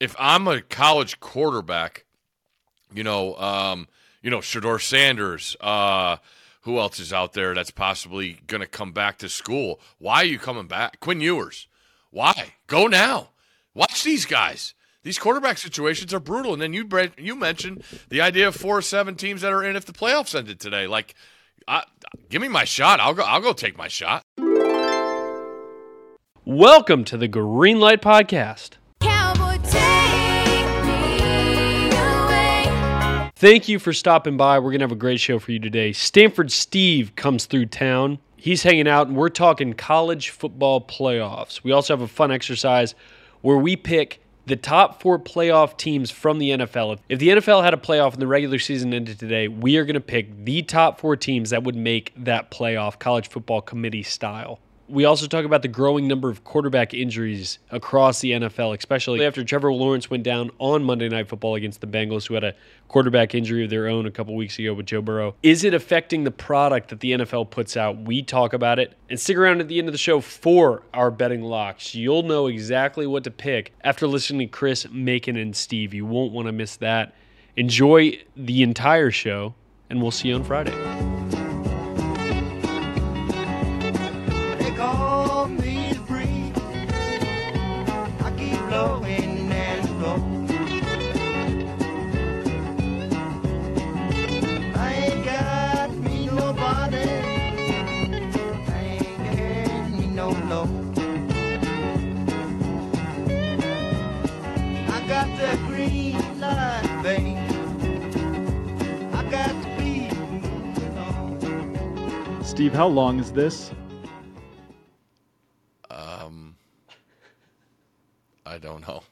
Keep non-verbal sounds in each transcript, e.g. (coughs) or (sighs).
if I'm a college quarterback, you know, um, you know, Shedeur Sanders, uh, who else is out there that's possibly going to come back to school? Why are you coming back? Quinn Ewers. Why? Go now. Watch these guys. These quarterback situations are brutal. And then you you mentioned the idea of four or seven teams that are in if the playoffs ended today. Like, I, give me my shot. I'll go. I'll go take my shot. Welcome to the Green Light Podcast. Thank you for stopping by. We're going to have a great show for you today. Stanford Steve comes through town. He's hanging out, and we're talking college football playoffs. We also have a fun exercise where we pick the top four playoff teams from the NFL. If the NFL had a playoff and the regular season ended today, we are going to pick the top four teams that would make that playoff college football committee style. We also talk about the growing number of quarterback injuries across the NFL, especially after Trevor Lawrence went down on Monday Night Football against the Bengals, who had a quarterback injury of their own a couple weeks ago with Joe Burrow. Is it affecting the product that the NFL puts out? We talk about it. And stick around at the end of the show for our betting locks. You'll know exactly what to pick after listening to Chris, Macon, and Steve. You won't want to miss that. Enjoy the entire show, and we'll see you on Friday. Steve, how long is this? Um, I don't know.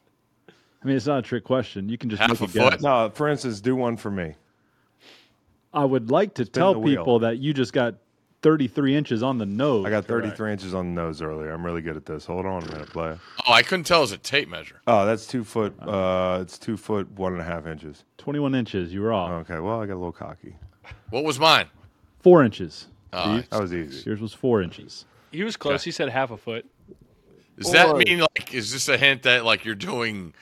I mean, it's not a trick question. You can just Half make a a guess. foot? No, for instance, do one for me. I would like to Spin tell the wheel. people that you just got 33 inches on the nose. I got Correct. 33 inches on the nose earlier. I'm really good at this. Hold on a minute, play. Oh, I couldn't tell. It was a tape measure. Oh, that's two foot. Uh, it's two foot one and a half inches. 21 inches. You were off. Okay, well, I got a little cocky. What was mine? Four inches. Oh, That was easy. Yours was four inches. He was close. He said half a foot. Does that Boy. mean like is this a hint that like you're doing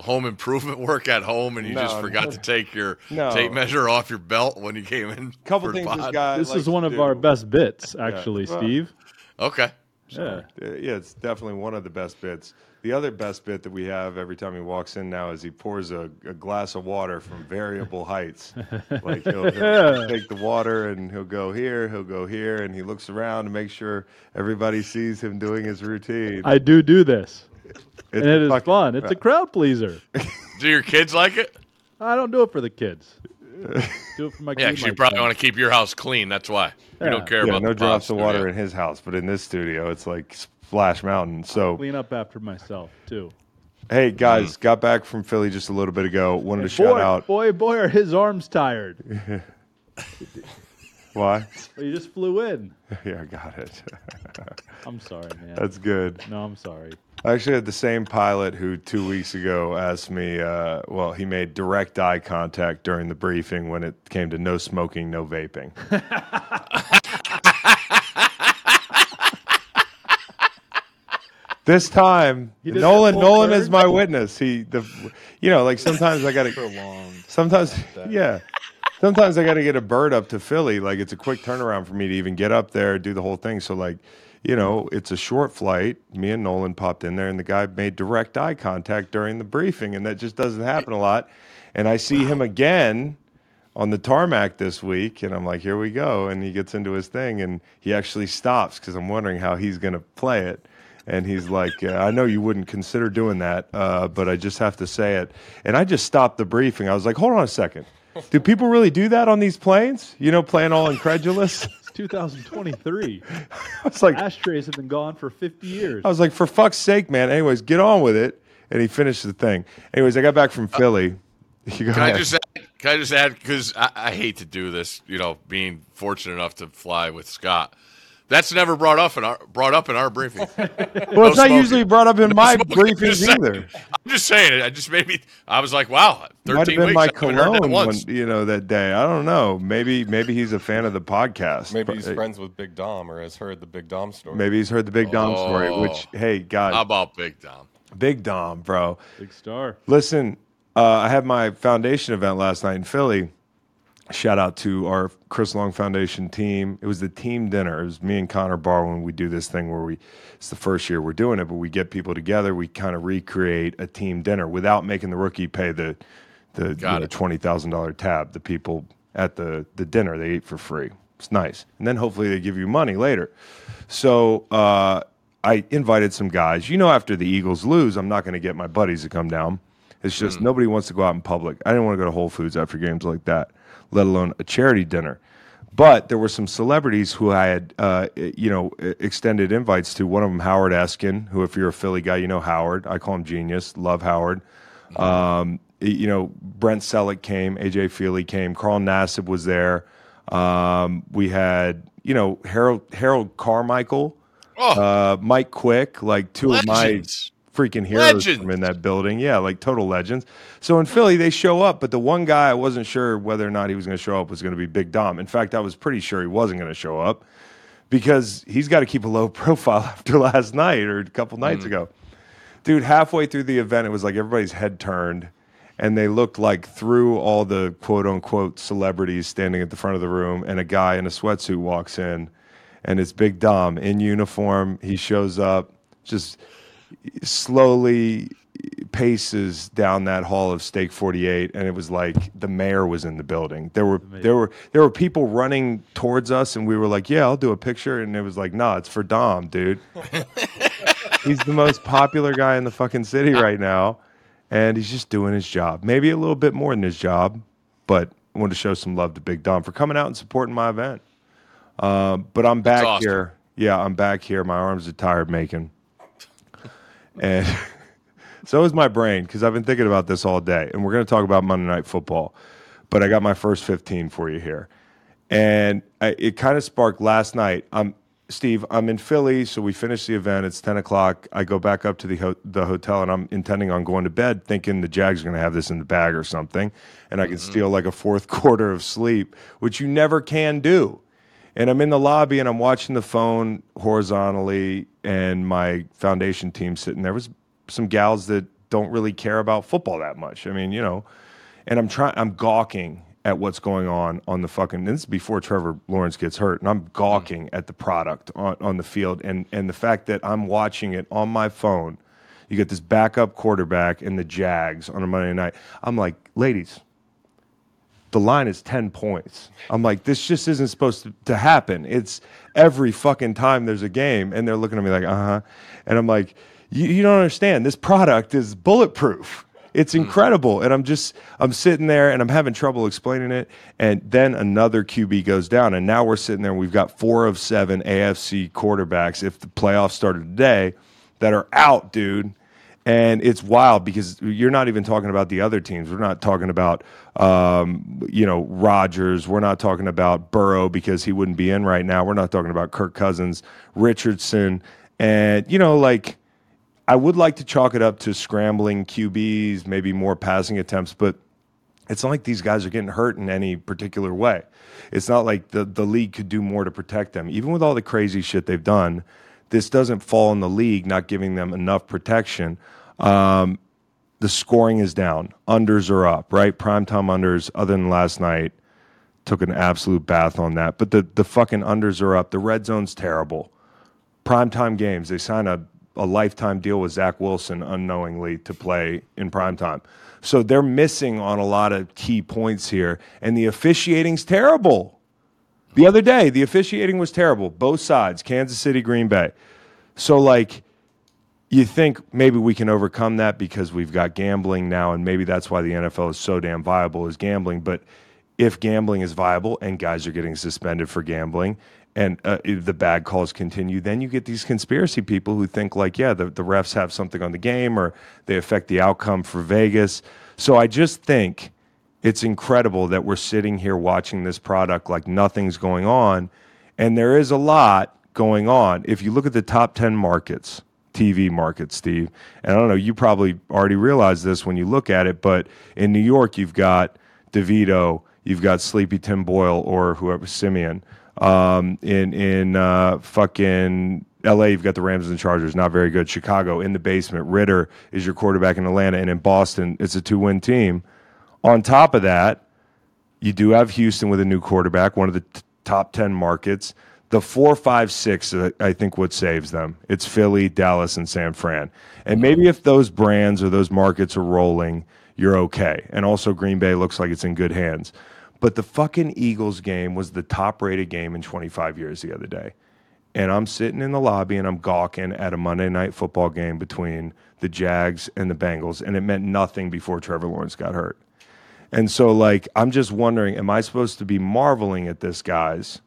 home improvement (laughs) work at home and you just forgot no. to take your No. tape measure off your belt when you came in? Couple for the things this pod? guy. This likes is one to of do. our best bits, actually, Well, Steve. Okay. Yeah. Uh, Yeah, it's definitely one of the best bits. The other best bit that we have every time he walks in now is he pours a, a glass of water from variable heights. (laughs) Like he'll, he'll take the water and he'll go here, he'll go here, and he looks around to make sure everybody sees him doing his routine. I do do this. It's And it is fucking- fun. It's a crowd pleaser. Do your kids like it? I don't do it for the kids. (laughs) Do it for my Yeah, kids. because you probably want to keep your house clean. That's why. You don't care Yeah, about no the drops of water studio. in his house, but in this studio, it's like Splash Mountain. So, clean up after myself too. hey guys, mm. got back from Philly just a little bit ago. Wanted to shout out. boy, boy, are his arms tired. (laughs) Why? Well, you just flew in. (laughs) yeah, I got it. (laughs) I'm sorry, man. That's good. no, I'm sorry. I actually had the same pilot who two weeks ago asked me. Uh, well, he made direct eye contact during the briefing when it came to no smoking, no vaping. (laughs) this time, Nolan. Nolan is my witness. He, the, you know, like sometimes I got to. Sometimes, yeah. Sometimes I got to get a bird up to Philly. Like it's a quick turnaround for me to even get up there, do the whole thing. So like, you know, it's a short flight. Me and Nolan popped in there, and the guy made direct eye contact during the briefing, and that just doesn't happen a lot. And I see him again on the tarmac this week, and I'm like, here we go. And he gets into his thing, and he actually stops because I'm wondering how he's going to play it. And he's like, I know you wouldn't consider doing that, uh, but I just have to say it. And I just stopped the briefing. I was like, hold on a second. Do people really do that on these planes? You know, playing all incredulous? (laughs) It's 2023. (laughs) I was like, Ashtrays have been gone for 50 years. I was like, for fuck's sake, man. Anyways, get on with it. And he finished the thing. Anyways, I got back from uh, Philly. (laughs) You go Can I just add, can I just add because I, I hate to do this, you know, being fortunate enough to fly with Scott. That's never brought up in our brought up in our briefing. (laughs) well, it's no not smoking. usually brought up in my Smoking, I'm briefings (laughs) just saying. either. I'm just saying it. I just made me. I was like, wow, Might have been weeks. my I haven't heard that cologne, when, you know, that day. I don't know. Maybe, maybe he's a fan of the podcast. Maybe he's uh, friends with Big Dom or has heard the Big Dom story. Maybe he's heard the Big Dom story. Oh. Which, hey, God, How about Big Dom? Big Dom, bro. Big star. Listen, uh, I had my foundation event last night in Philly. Shout out to our Chris Long Foundation team. It was the team dinner. It was me and Connor Barwin. We do this thing where we, it's the first year we're doing it, but we get people together. We kind of recreate a team dinner without making the rookie pay the, the it. twenty thousand dollar tab. The people at the the dinner they eat for free. It's nice, and then hopefully they give you money later. So uh, I invited some guys. You know, after the Eagles lose, I'm not going to get my buddies to come down. It's just nobody wants to go out in public. I didn't want to go to Whole Foods after games like that, let alone a charity dinner. But there were some celebrities who I had, uh, you know, extended invites to. One of them, Howard Eskin, who, if you're a Philly guy, you know Howard. I call him genius. Love Howard. Um, you know, Brent Celek came, AJ Feeley came, Carl Nassib was there. Um, we had, you know, Harold Harold Carmichael, Oh, uh, Mike Quick, like two legends. of my freaking heroes Legends. from in that building. Yeah, like total legends. So in Philly, they show up, but the one guy I wasn't sure whether or not he was going to show up was going to be Big Dom. In fact, I was pretty sure he wasn't going to show up because he's got to keep a low (laughs) profile after last night or a couple nights hmm. ago. Dude, halfway through the event, it was like everybody's head turned and they looked like through all the quote unquote celebrities standing at the front of the room and a guy in a sweatsuit walks in and it's Big Dom in uniform. He shows up, just slowly paces down that hall of Steak 48 and it was like the mayor was in the building. There were there were there were people running towards us and we were like, "Yeah, I'll do a picture." And it was like, "Nah, it's for Dom, dude." (laughs) he's the most popular guy in the fucking city right now and he's just doing his job. Maybe a little bit more than his job, but I wanted to show some love to Big Dom for coming out and supporting my event. Um, but I'm back awesome. here. Yeah, I'm back here. My arms are tired making. And (laughs) so is my brain because I've been thinking about this all day. And we're going to talk about Monday Night Football. But I got my first 15 for you here. And I, it kind of sparked last night. I'm Steve. I'm in Philly, so we finished the event. It's 10 o'clock. I go back up to the ho- the hotel, and I'm intending on going to bed, thinking the Jags are going to have this in the bag or something, and I can mm-hmm. steal like a fourth (laughs) quarter of sleep, which you never can do. And I'm in the lobby, and I'm watching the phone horizontally, and my foundation team sitting there was some gals that don't really care about football that much. I mean, you know, and I'm trying. I'm gawking at what's going on on the fucking. This is before Trevor Lawrence gets hurt, and I'm gawking at the product on, on the field, and and the fact that I'm watching it on my phone. You get this backup quarterback in the Jags on a Monday night. I'm like, ladies, the line is 10 points. I'm like, this just isn't supposed to, to happen. It's every fucking time there's a game. And they're looking at me like, uh huh. And I'm like, you, you don't understand. This product is bulletproof. It's incredible. And I'm just, I'm sitting there and I'm having trouble explaining it. And then another QB goes down. And now we're sitting there and we've got four of seven AFC quarterbacks, if the playoffs started today, that are out, dude and it's wild because you're not even talking about the other teams. We're not talking about um, you know Rodgers. We're not talking about Burrow because he wouldn't be in right now. We're not talking about Kirk Cousins, Richardson, and you know like I would like to chalk it up to scrambling QBs, maybe more passing attempts, but it's not like these guys are getting hurt in any particular way. It's not like the, the league could do more to protect them. Even with all the crazy shit they've done, this doesn't fall in the league not giving them enough protection. Um, the scoring is down. Unders are up, right? Primetime unders, other than last night, took an absolute bath on that. But the, the fucking unders are up. The red zone's terrible. Primetime games, they sign a, a lifetime deal with Zach Wilson unknowingly to play in primetime. So they're missing on a lot of key points here. And the officiating's terrible. The other day, the officiating was terrible, both sides, Kansas City, Green Bay. So, like, you think maybe we can overcome that because we've got gambling now, and maybe that's why the NFL is so damn viable is gambling. But if gambling is viable and guys are getting suspended for gambling, and uh, the bad calls continue, then you get these conspiracy people who think like, yeah, the, the refs have something on the game or they affect the outcome for Vegas. So I just think it's incredible that we're sitting here watching this product like nothing's going on. And there is a lot going on. If you look at the top 10 markets, TV market, Steve, and I don't know, you probably already realize this when you look at it, but in New York, you've got DeVito, you've got Sleepy Tim Boyle or whoever, Siemian. Um, in in uh, fucking LA, you've got the Rams and Chargers, not very good. Chicago in the basement. Ridder is your quarterback in Atlanta, and in Boston, it's a two win team. On top of that, you do have Houston with a new quarterback, one of the t- top 10 markets. The four, five, six, uh, I think, what saves them. It's Philly, Dallas, and San Fran. And maybe if those brands or those markets are rolling, you're okay. And also, Green Bay looks like it's in good hands. But the fucking Eagles game was the top rated game in 25 years the other day. And I'm sitting in the lobby and I'm gawking at a Monday night football game between the Jags and the Bengals. And it meant nothing before Trevor Lawrence got hurt. And so, like, I'm just wondering, am I supposed to be marveling at this guys,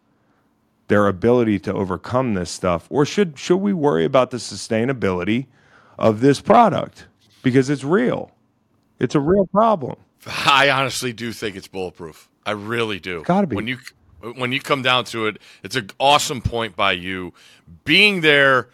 their ability to overcome this stuff, or should should we worry about the sustainability of this product because it's real? It's a real problem. I honestly do think it's bulletproof. I really do. Gotta be. When you when you come down to it, it's an awesome point by you. Being there,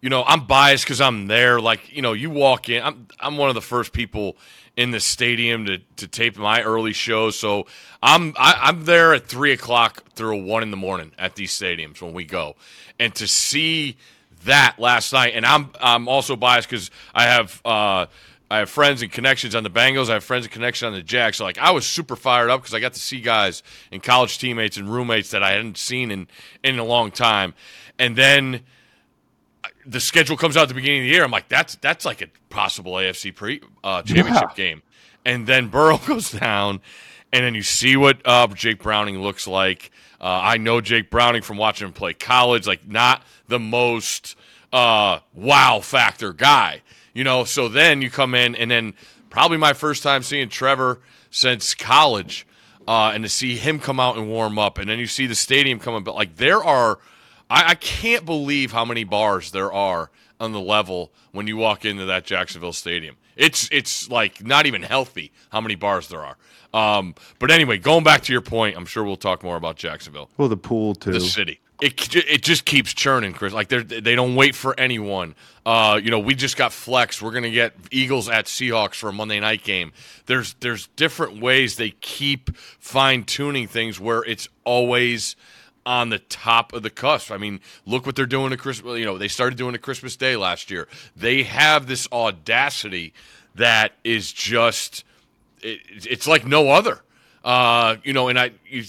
you know, I'm biased because I'm there. Like, you know, you walk in. I'm I'm one of the first people in the stadium to, to tape my early show. So I'm I, am i am there at three o'clock through one in the morning at these stadiums when we go, and to see that last night, and I'm I'm also biased because I have. Uh, I have friends and connections on the Bengals. I have friends and connections on the Jags. So like I was super fired up because I got to see guys and college teammates and roommates that I hadn't seen in in a long time. And then the schedule comes out at the beginning of the year. I'm like, that's that's like a possible AFC pre uh, championship yeah. game. And then Burrow (laughs) goes down, and then you see what uh, Jake Browning looks like. Uh, I know Jake Browning from watching him play college, like not the most uh, wow factor guy, you know. So then you come in, and then probably my first time seeing Trevor since college, uh, and to see him come out and warm up, and then you see the stadium coming, but like there are I, I can't believe how many bars there are on the level when you walk into that Jacksonville stadium. It's it's like not even healthy how many bars there are. Um, but anyway, going back to your point, I'm sure we'll talk more about Jacksonville. Well, the pool too. The city. It, it just keeps churning, Chris. Like they they don't wait for anyone. Uh, you know, we just got flex. We're gonna get Eagles at Seahawks for a Monday night game. There's there's different ways they keep fine tuning things where it's always on the top of the cusp. I mean, look what they're doing to Christmas. You know, they started doing a Christmas Day last year. They have this audacity that is just it, it's like no other. Uh, you know, and I you,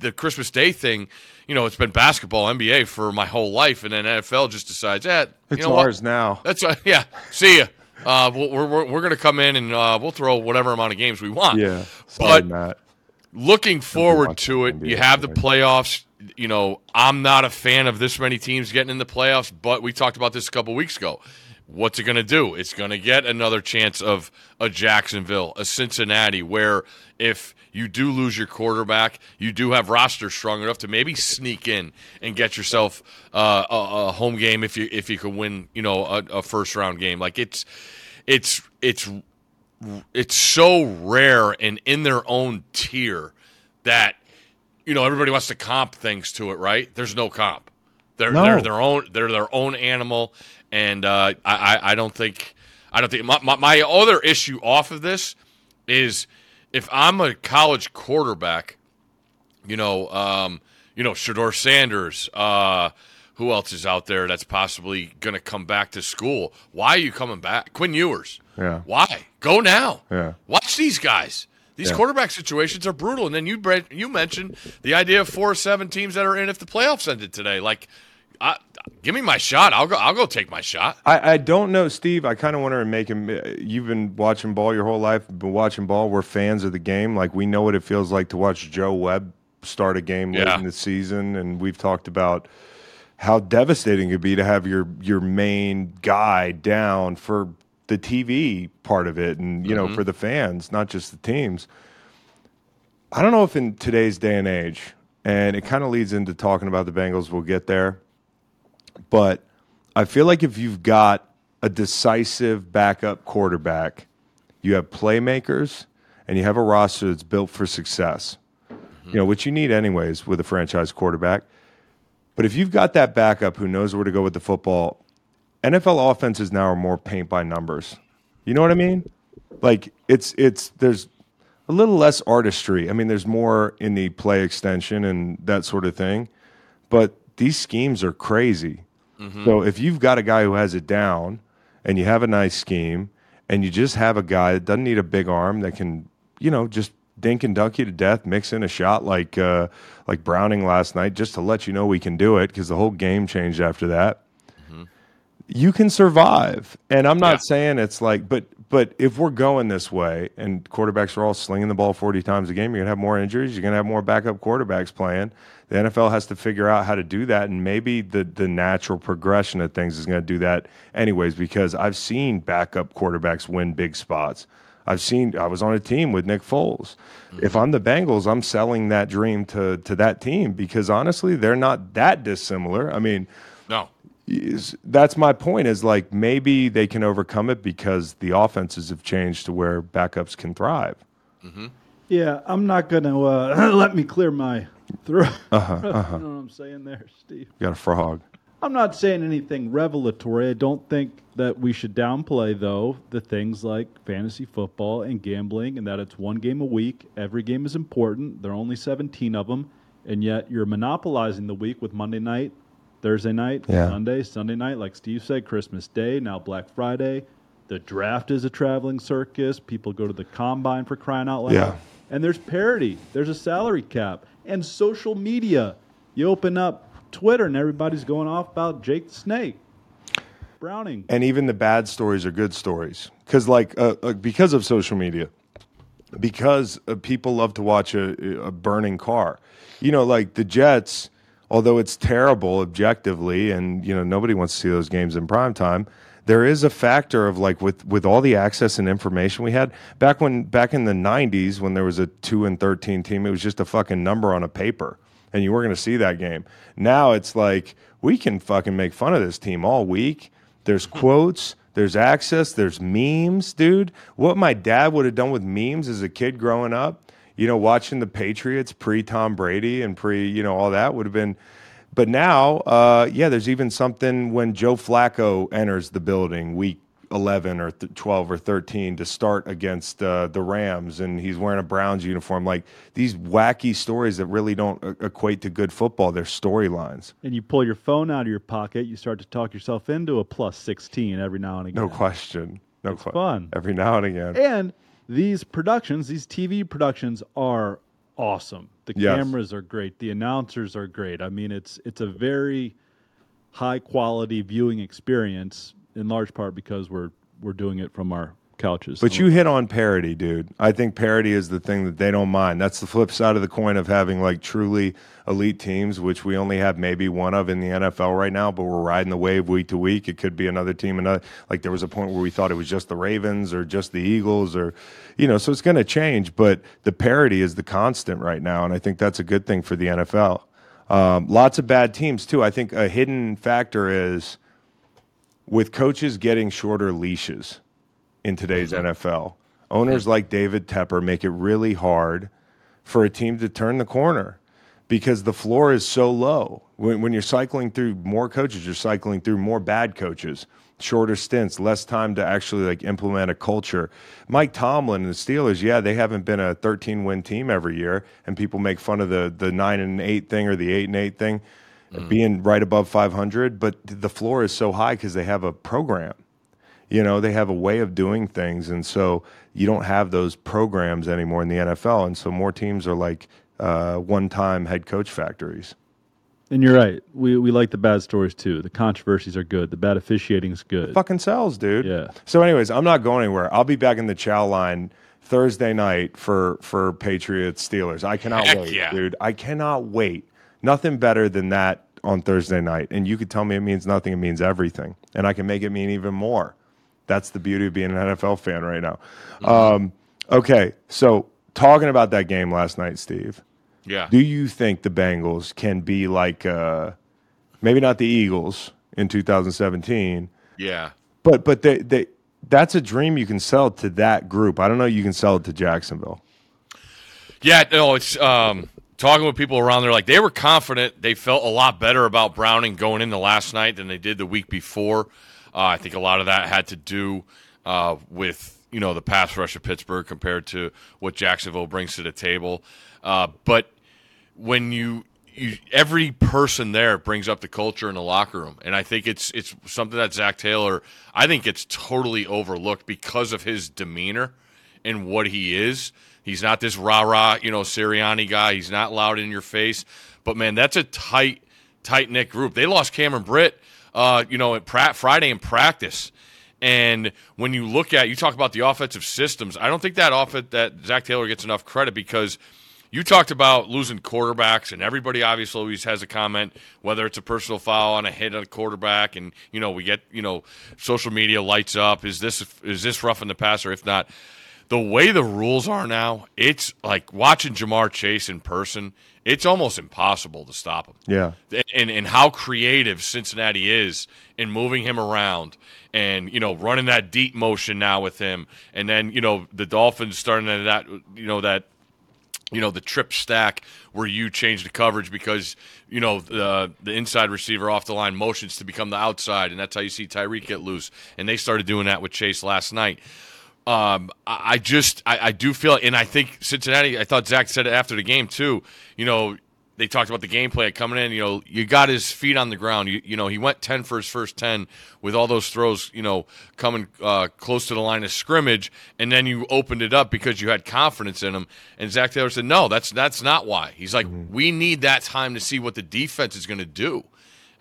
the Christmas Day thing. You know, it's been basketball, NBA for my whole life, and then NFL just decides, eh, it's you know ours what? now. That's uh, (laughs) yeah. See ya. Uh, we're we're, we're going to come in and uh, we'll throw whatever amount of games we want. Yeah, but Matt. looking forward to it, you have the playoffs you know, I'm not a fan of this many teams getting in the playoffs, but we talked about this a couple weeks ago. What's it going to do? It's going to get another chance of a Jacksonville, a Cincinnati, where if you do lose your quarterback, you do have roster strong enough to maybe sneak in and get yourself uh, a, a, home game if you if you can win, you know, a, a first round game. Like it's it's it's it's so rare and in their own tier that you know, everybody wants to comp things to it, right? There's no comp. They're no. they're their own they're their own animal, and uh, I, I don't think I don't think my, my, my other issue off of this is if I'm a college quarterback, you know, um, you know, Shedeur Sanders, uh, who else is out there that's possibly going to come back to school? Why are you coming back? Quinn Ewers. Yeah. Why? Go now. Yeah. Watch these guys. These yeah. quarterback situations are brutal. And then you you mentioned the idea of four or seven teams that are in if the playoffs ended today. Like, I, give me my shot. I'll go. I'll go take my shot. I, I don't know, Steve. I kind of want to make him. Uh, you've been watching ball your whole life. Been watching ball. We're fans of the game. Like we know what it feels like to watch Joe Webb start a game late in the season, and we've talked about how devastating it would be to have your your main guy down for the TV part of it, and you know, mm-hmm. for the fans, not just the teams. I don't know if in today's day and age, and it kind of leads into talking about the Bengals. We'll get there, but I feel like if you've got a decisive backup quarterback, you have playmakers, and you have a roster that's built for success. Mm-hmm. You know, which you need anyways with a franchise quarterback. But if you've got that backup who knows where to go with the football, NFL offenses now are more paint by numbers. You know what I mean? Like it's it's there's a little less artistry. I mean, there's more in the play extension and that sort of thing, but these schemes are crazy. So if you've got a guy who has it down and you have a nice scheme and you just have a guy that doesn't need a big arm that can, you know, just dink and dunk you to death, mix in a shot like uh, like Browning last night, just to let you know we can do it because the whole game changed after that. You can survive, and I'm not Yeah. saying it's like, but but if we're going this way and quarterbacks are all slinging the ball 40 times a game, you're gonna have more injuries. You're gonna have more backup quarterbacks playing. The NFL has to figure out how to do that, and maybe the the natural progression of things is gonna do that anyways. Because I've seen backup quarterbacks win big spots. I've seen. I was on a team with Nick Foles. Mm-hmm. If I'm the Bengals, I'm selling that dream to to that team because honestly, they're not that dissimilar. I mean that's my point is like maybe they can overcome it because the offenses have changed to where backups can thrive. Yeah, I'm not going to uh, (laughs) let me clear my throat. Uh-huh, (laughs) you know what I'm saying there, Steve? You got a frog. I'm not saying anything revelatory. I don't think that we should downplay, though, the things like fantasy football and gambling, and that it's one game a week. Every game is important. There are only 17 of them, and yet you're monopolizing the week with Monday night, Thursday night, Yeah. Sunday, Sunday night, like Steve said, Christmas Day, now Black Friday. The draft is a traveling circus. People go to the combine for crying out loud. Yeah. And there's parity. There's a salary cap and social media. You open up Twitter and everybody's going off about Jake the Snake, Browning. And even the bad stories are good stories because, like, uh, uh, because of social media, because uh, people love to watch a, a burning car. You know, like the Jets, although it's terrible objectively, and you know nobody wants to see those games in prime time. There is a factor of like with with all the access and information we had back when back in the '90s when there was a two and thirteen team, it was just a fucking number on a paper, and you weren't going to see that game. Now it's like we can fucking make fun of this team all week. There's quotes. There's access. There's memes, dude. What my dad would have done with memes as a kid growing up, you know, watching the Patriots pre Tom Brady and pre, you know, all that would have been. But now, uh, yeah, there's even something when Joe Flacco enters the building week 11 or th- 12 or 13 to start against uh, the Rams and he's wearing a Browns uniform. Like these wacky stories that really don't uh, equate to good football, they're storylines. And you pull your phone out of your pocket, you start to talk yourself into a plus 16 every now and again. No question. No question. fun. Every now and again. And these productions, these TV productions are awesome. The Yes. cameras are great. The announcers are great. I mean, it's it's a very high quality viewing experience in large part because we're we're doing it from our couches. But you hit on parity, dude. I think parity is the thing that they don't mind. That's the flip side of the coin of having like truly elite teams, which we only have maybe one of in the NFL right now, but we're riding the wave week to week. It could be another team. Another, like there was a point where we thought it was just the Ravens or just the Eagles or, you know, so it's going to change. But the parity is the constant right now. And I think that's a good thing for the NFL. Um, lots of bad teams, too. I think a hidden factor is with coaches getting shorter leashes in today's mm-hmm. NFL. Owners mm-hmm. like David Tepper make it really hard for a team to turn the corner because the floor is so low. When, when you're cycling through more coaches, you're cycling through more bad coaches, shorter stints, less time to actually like implement a culture. Mike Tomlin and the Steelers, yeah, they haven't been a 13 win team every year, and people make fun of the the nine and eight thing or the eight and eight thing mm. being right above 500, but the floor is so high because they have a program. You know, they have a way of doing things, and so you don't have those programs anymore in the NFL, and so more teams are like uh, one-time head coach factories. and you're right. We we like the bad stories too. The controversies are good. The bad officiating is good. Fucking sells, dude. Yeah. So, anyways, I'm not going anywhere. I'll be back in the chow line Thursday night for for Patriots Steelers. I cannot Heck wait, yeah. dude. I cannot wait. Nothing better than that on Thursday night. And you could tell me it means nothing. It means everything, and I can make it mean even more. That's the beauty of being an NFL fan right now. Um, okay, so talking about that game last night, Steve. Yeah. Do you think the Bengals can be like uh, maybe not the Eagles in 2017? Yeah. But but they, they that's a dream you can sell to that group. I don't know you can sell it to Jacksonville. Yeah, no, it's um, talking with people around there. Like they were confident. They felt a lot better about Browning going into last night than they did the week before. Uh, I think a lot of that had to do uh, with you know the pass rush of Pittsburgh compared to what Jacksonville brings to the table. Uh, but when you you, every person there brings up the culture in the locker room, and I think it's it's something that Zac Taylor I think it's totally overlooked because of his demeanor and what he is. He's not this rah rah, you know, Sirianni guy. He's not loud in your face, but man, that's a tight tight knit group. They lost Cameron Britt, uh, you know, at pra- Friday in practice. And when you look at, you talk about the offensive systems. I don't think that offense that Zac Taylor gets enough credit because you talked about losing quarterbacks, and everybody obviously always has a comment, whether it's a personal foul on a hit on a quarterback, and you know we get you know social media lights up. Is this is this rough in the passer? If not, the way the rules are now, it's like watching Ja'Marr Chase in person. It's almost impossible to stop him. Yeah, and and how creative Cincinnati is in moving him around, and you know running that deep motion now with him, and then you know the Dolphins starting that you know that you know the trip stack where you change the coverage because you know the the inside receiver off the line motions to become the outside, and that's how you see Tyreek get loose. And they started doing that with Chase last night. Um, I, just I, I do feel, and I think Cincinnati. I thought Zac said it after the game too. You know, they talked about the game plan coming in. You know, you got his feet on the ground. You, you know, he went 10 for his first 10 with all those throws, you know, coming uh, close to the line of scrimmage. And then you opened it up because you had confidence in him. And Zac Taylor said, no, that's, that's not why. He's like, mm-hmm. we need that time to see what the defense is going to do.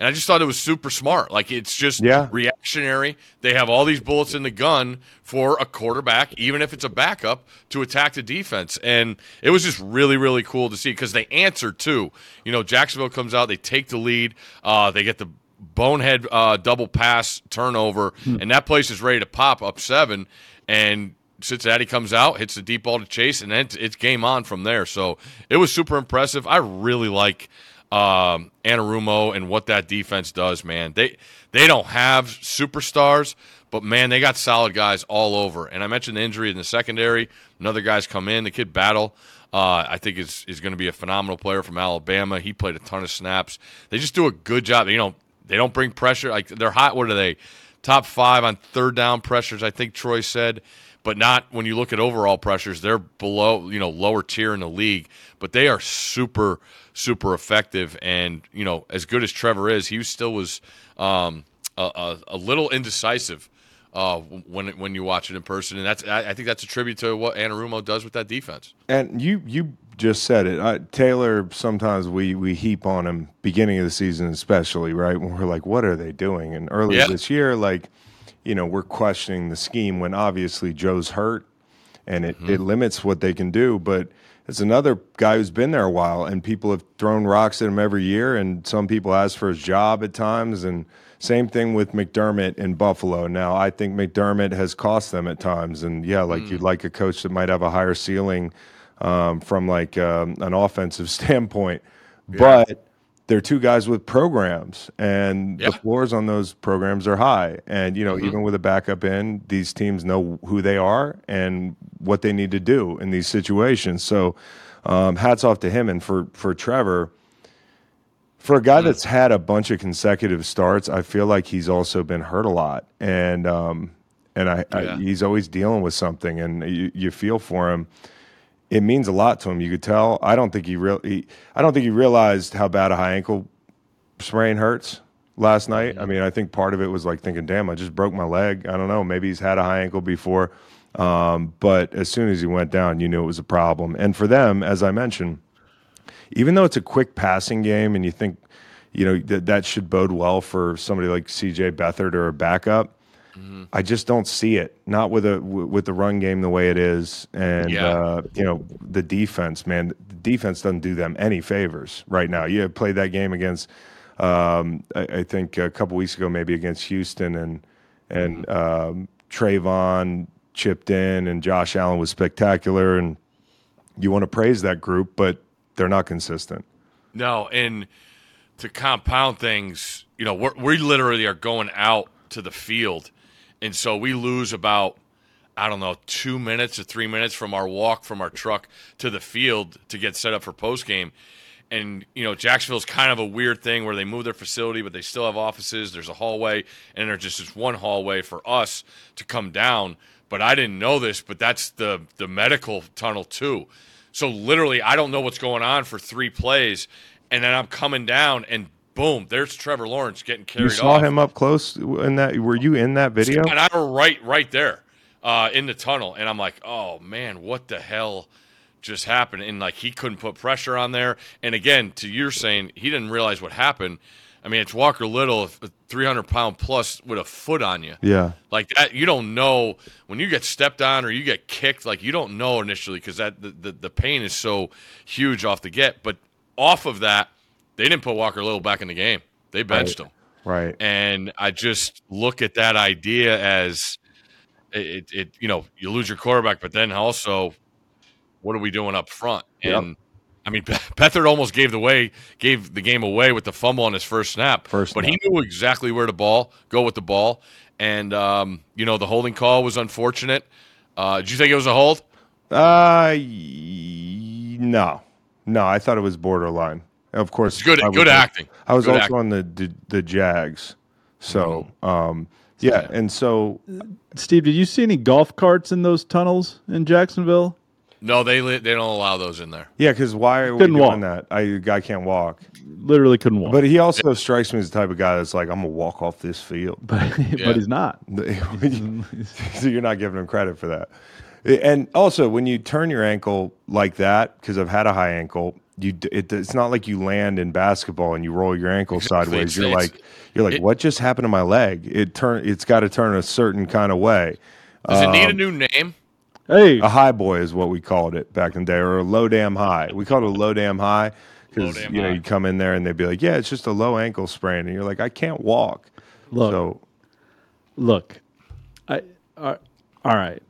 And I just thought it was super smart. Like it's just yeah. reactionary. They have all these bullets in the gun for a quarterback, even if it's a backup, to attack the defense. And it was just really, really cool to see because they answered too. You know, Jacksonville comes out, they take the lead, uh, they get the bonehead uh, double pass turnover, hmm. and that place is ready to pop up seven. And Cincinnati comes out, hits the deep ball to Chase, and then it's game on from there. So it was super impressive. I really like um, Anarumo and what that defense does, man. They they don't have superstars, but man, they got solid guys all over. And I mentioned the injury in the secondary. Another guy's come in. The kid Battle, uh, I think is is going to be a phenomenal player from Alabama. He played a ton of snaps. They just do a good job. You know, they don't bring pressure. Like they're hot. What are they? Top five on third down pressures. I think Troy said but not when you look at overall pressures. They're below, you know, lower tier in the league, but they are super, super effective. And you know, as good as Trevor is, he still was um, a, a, a, little indecisive uh, when when you watch it in person, and that's I, I, think that's a tribute to what Anarumo does with that defense. And you you just said it, uh, Taylor. Sometimes we we heap on him beginning of the season, especially right when we're like, what are they doing? And earlier yeah. this year, like you know, we're questioning the scheme when obviously Joe's hurt and it, mm-hmm. it limits what they can do. But it's another guy who's been there a while and people have thrown rocks at him every year and some people ask for his job at times and same thing with McDermott in Buffalo. Now I think McDermott has cost them at times and yeah, like mm. you'd like a coach that might have a higher ceiling um, from like um, an offensive (laughs) standpoint. Yeah. But they're two guys with programs, and yeah. the floors on those programs are high. And you know, mm-hmm. even with a backup in, these teams know who they are and what they need to do in these situations. So, um, hats off to him. And for for Trevor, for a guy mm-hmm. that's had a bunch of consecutive starts, I feel like he's also been hurt a lot, and um, and I, yeah. I he's always dealing with something, and you, you feel for him it means a lot to him. You could tell. I don't think he really. I don't think he realized how bad a high ankle sprain hurts last night. I mean, I think part of it was like thinking, "Damn, I just broke my leg." I don't know. Maybe he's had a high ankle before, um, but as soon as he went down, you knew it was a problem. And for them, as I mentioned, even though it's a quick passing game, and you think, you know, that that should bode well for somebody like C.J. Beathard or a backup Mm-hmm. I just don't see it. Not with a with the run game the way it is, and yeah. uh, you know the defense. Man, the defense doesn't do them any favors right now. You played that game against, um, I, I, think a couple weeks ago, maybe against Houston, and and mm-hmm. um, Travon chipped in, and Josh Allen was spectacular, and you want to praise that group, but they're not consistent. No, and to compound things, you know, we literally are going out to the field and so we lose about I don't know, two minutes or three minutes from our walk from our truck to the field to get set up for post game. And you know, Jacksonville's kind of a weird thing where they move their facility, but they still have offices. There's a hallway, and there's just this one hallway for us to come down. But I didn't know this, but that's the the medical tunnel too. So literally, I don't know what's going on for three plays, and then I'm coming down, and boom, there's Trevor Lawrence getting carried You saw off. him up close in that. Were you in that video? and I were right, right there uh, in the tunnel, and I'm like, oh man, what the hell just happened? And like he couldn't put pressure on there. And again, to your saying, he didn't realize what happened. I mean, it's Walker Little, 300 pound plus with a foot on you. Yeah. Like that, you don't know when you get stepped on or you get kicked. Like you don't know initially because that the, the the pain is so huge off the get. But off of that, they didn't put Walker Little back in the game. They benched him. Right. And I just look at that idea as it, it, you know, you lose your quarterback, but then also, what are we doing up front? Yep. And I mean, (laughs) Beathard almost gave the way, gave the game away with the fumble on his first snap. First but snap. he knew exactly where to ball, go with the ball, and um, you know, the holding call was unfortunate. Uh, did you think it was a hold? Uh, no, no. I thought it was borderline. Of course, It's good, I was- good acting. I was Good also acting. on the, the the Jags, so um, yeah, and so Steve, did you see any golf carts in those tunnels in Jacksonville? No, they li- they don't allow those in there. yeah, because why are we Couldn't doing walk. that? I guy can't walk, Literally couldn't walk. but he also strikes me as the type of guy that's like, I'm gonna walk off this field. (laughs) but, Yeah. but he's not. (laughs) so (laughs) you're not giving him credit for that. And also, when you turn your ankle like that, because I've had a high ankle, you it, it's not like you land in basketball and you roll your ankle (laughs) Exactly. sideways. It's- You're it's- like, you're like, it- what just happened to my leg? It turn, it's got to turn a certain kind of way. Does it need Um, a new name? Hey, A high boy is what we called it back in the day, or a low damn high. We called it a low damn high because you know high. you come in there and they'd be like, yeah, it's just a low ankle sprain, and you're like, I can't walk. Look. so look, I uh, all right.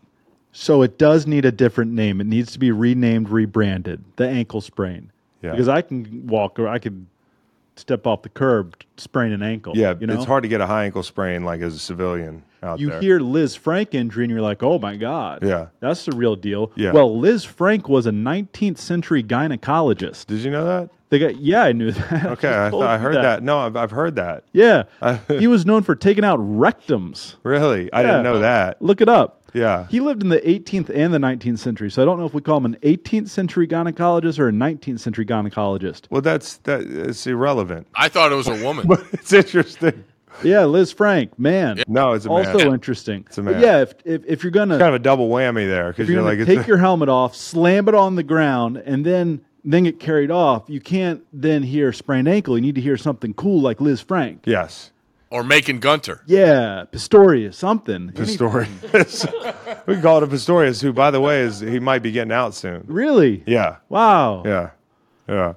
So it does need a different name. It needs to be renamed, rebranded. The ankle sprain. Yeah. Because I can walk or I could step off the curb, sprain an ankle. yeah, you know? it's hard to get a high ankle sprain like as a civilian out You there. You hear Lisfranc injury and you're like, oh my God. Yeah. That's the real deal. Yeah. Well, Lisfranc was a 19th century gynecologist. Did you know that? They got, yeah, I knew that. (laughs) Okay, I, I heard that. No, I've, I've heard that. Yeah. (laughs) he was known for taking out rectums. Really, I didn't know that. Look it up. Yeah, He lived in the 18th and the 19th century, so I don't know if we call him an 18th century gynecologist or a 19th century gynecologist. well, that's that. It's irrelevant, I thought it was a woman. (laughs) but it's interesting. Yeah, Lisfranc, man. No, it's a man. Also interesting. It's a But man. yeah, if, if, if you're gonna kind of a double whammy there because you're you're, like, take it's (laughs) your helmet off, slam it on the ground, and then then get carried off, you can't then hear sprained ankle. You need to hear something cool like Lisfranc. yes, or Macon Gunter. Yeah, Pistorius, something. Any- Pistorius. (laughs) we call it a Pistorius, who, by the way, is he might be getting out soon. Really? Yeah, Wow. yeah, yeah.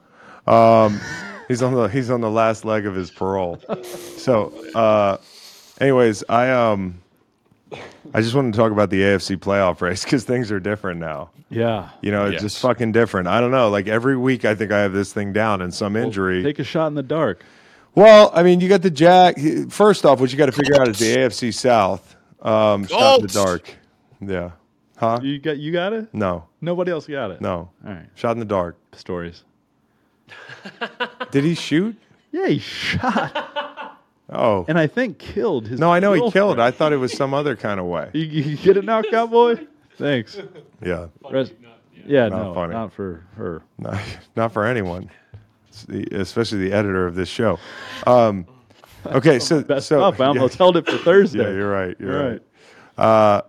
Um, he's on the he's on the last leg of his parole. So, uh, anyways, I um, I just wanted to talk about the AFC playoff race because things are different now. Yeah. You know, it's Yes. just fucking different. I don't know. Like every week, I think I have this thing down and some injury. Take a shot in the dark. Well, I mean, you got the Jack. First off, what you got to figure out is the AFC South. Um, shot in the dark. Yeah. Huh? You got you got it? No. Nobody else got it. No. All right. Shot in the dark. Stories. (laughs) Did he shoot? Yeah, he shot Oh. and I think killed his. No, I know he killed. I thought it was some other kind of way. (laughs) You, you get it now, cowboy? Thanks. Yeah. Rest- yeah, Not no, funny. not for her. Not, (laughs) not for anyone, It's the- especially the editor of this show. Um, okay, so (laughs) Best so up. I yeah, almost held it for (laughs) Thursday. yeah, you're right. You're You're right. Uh,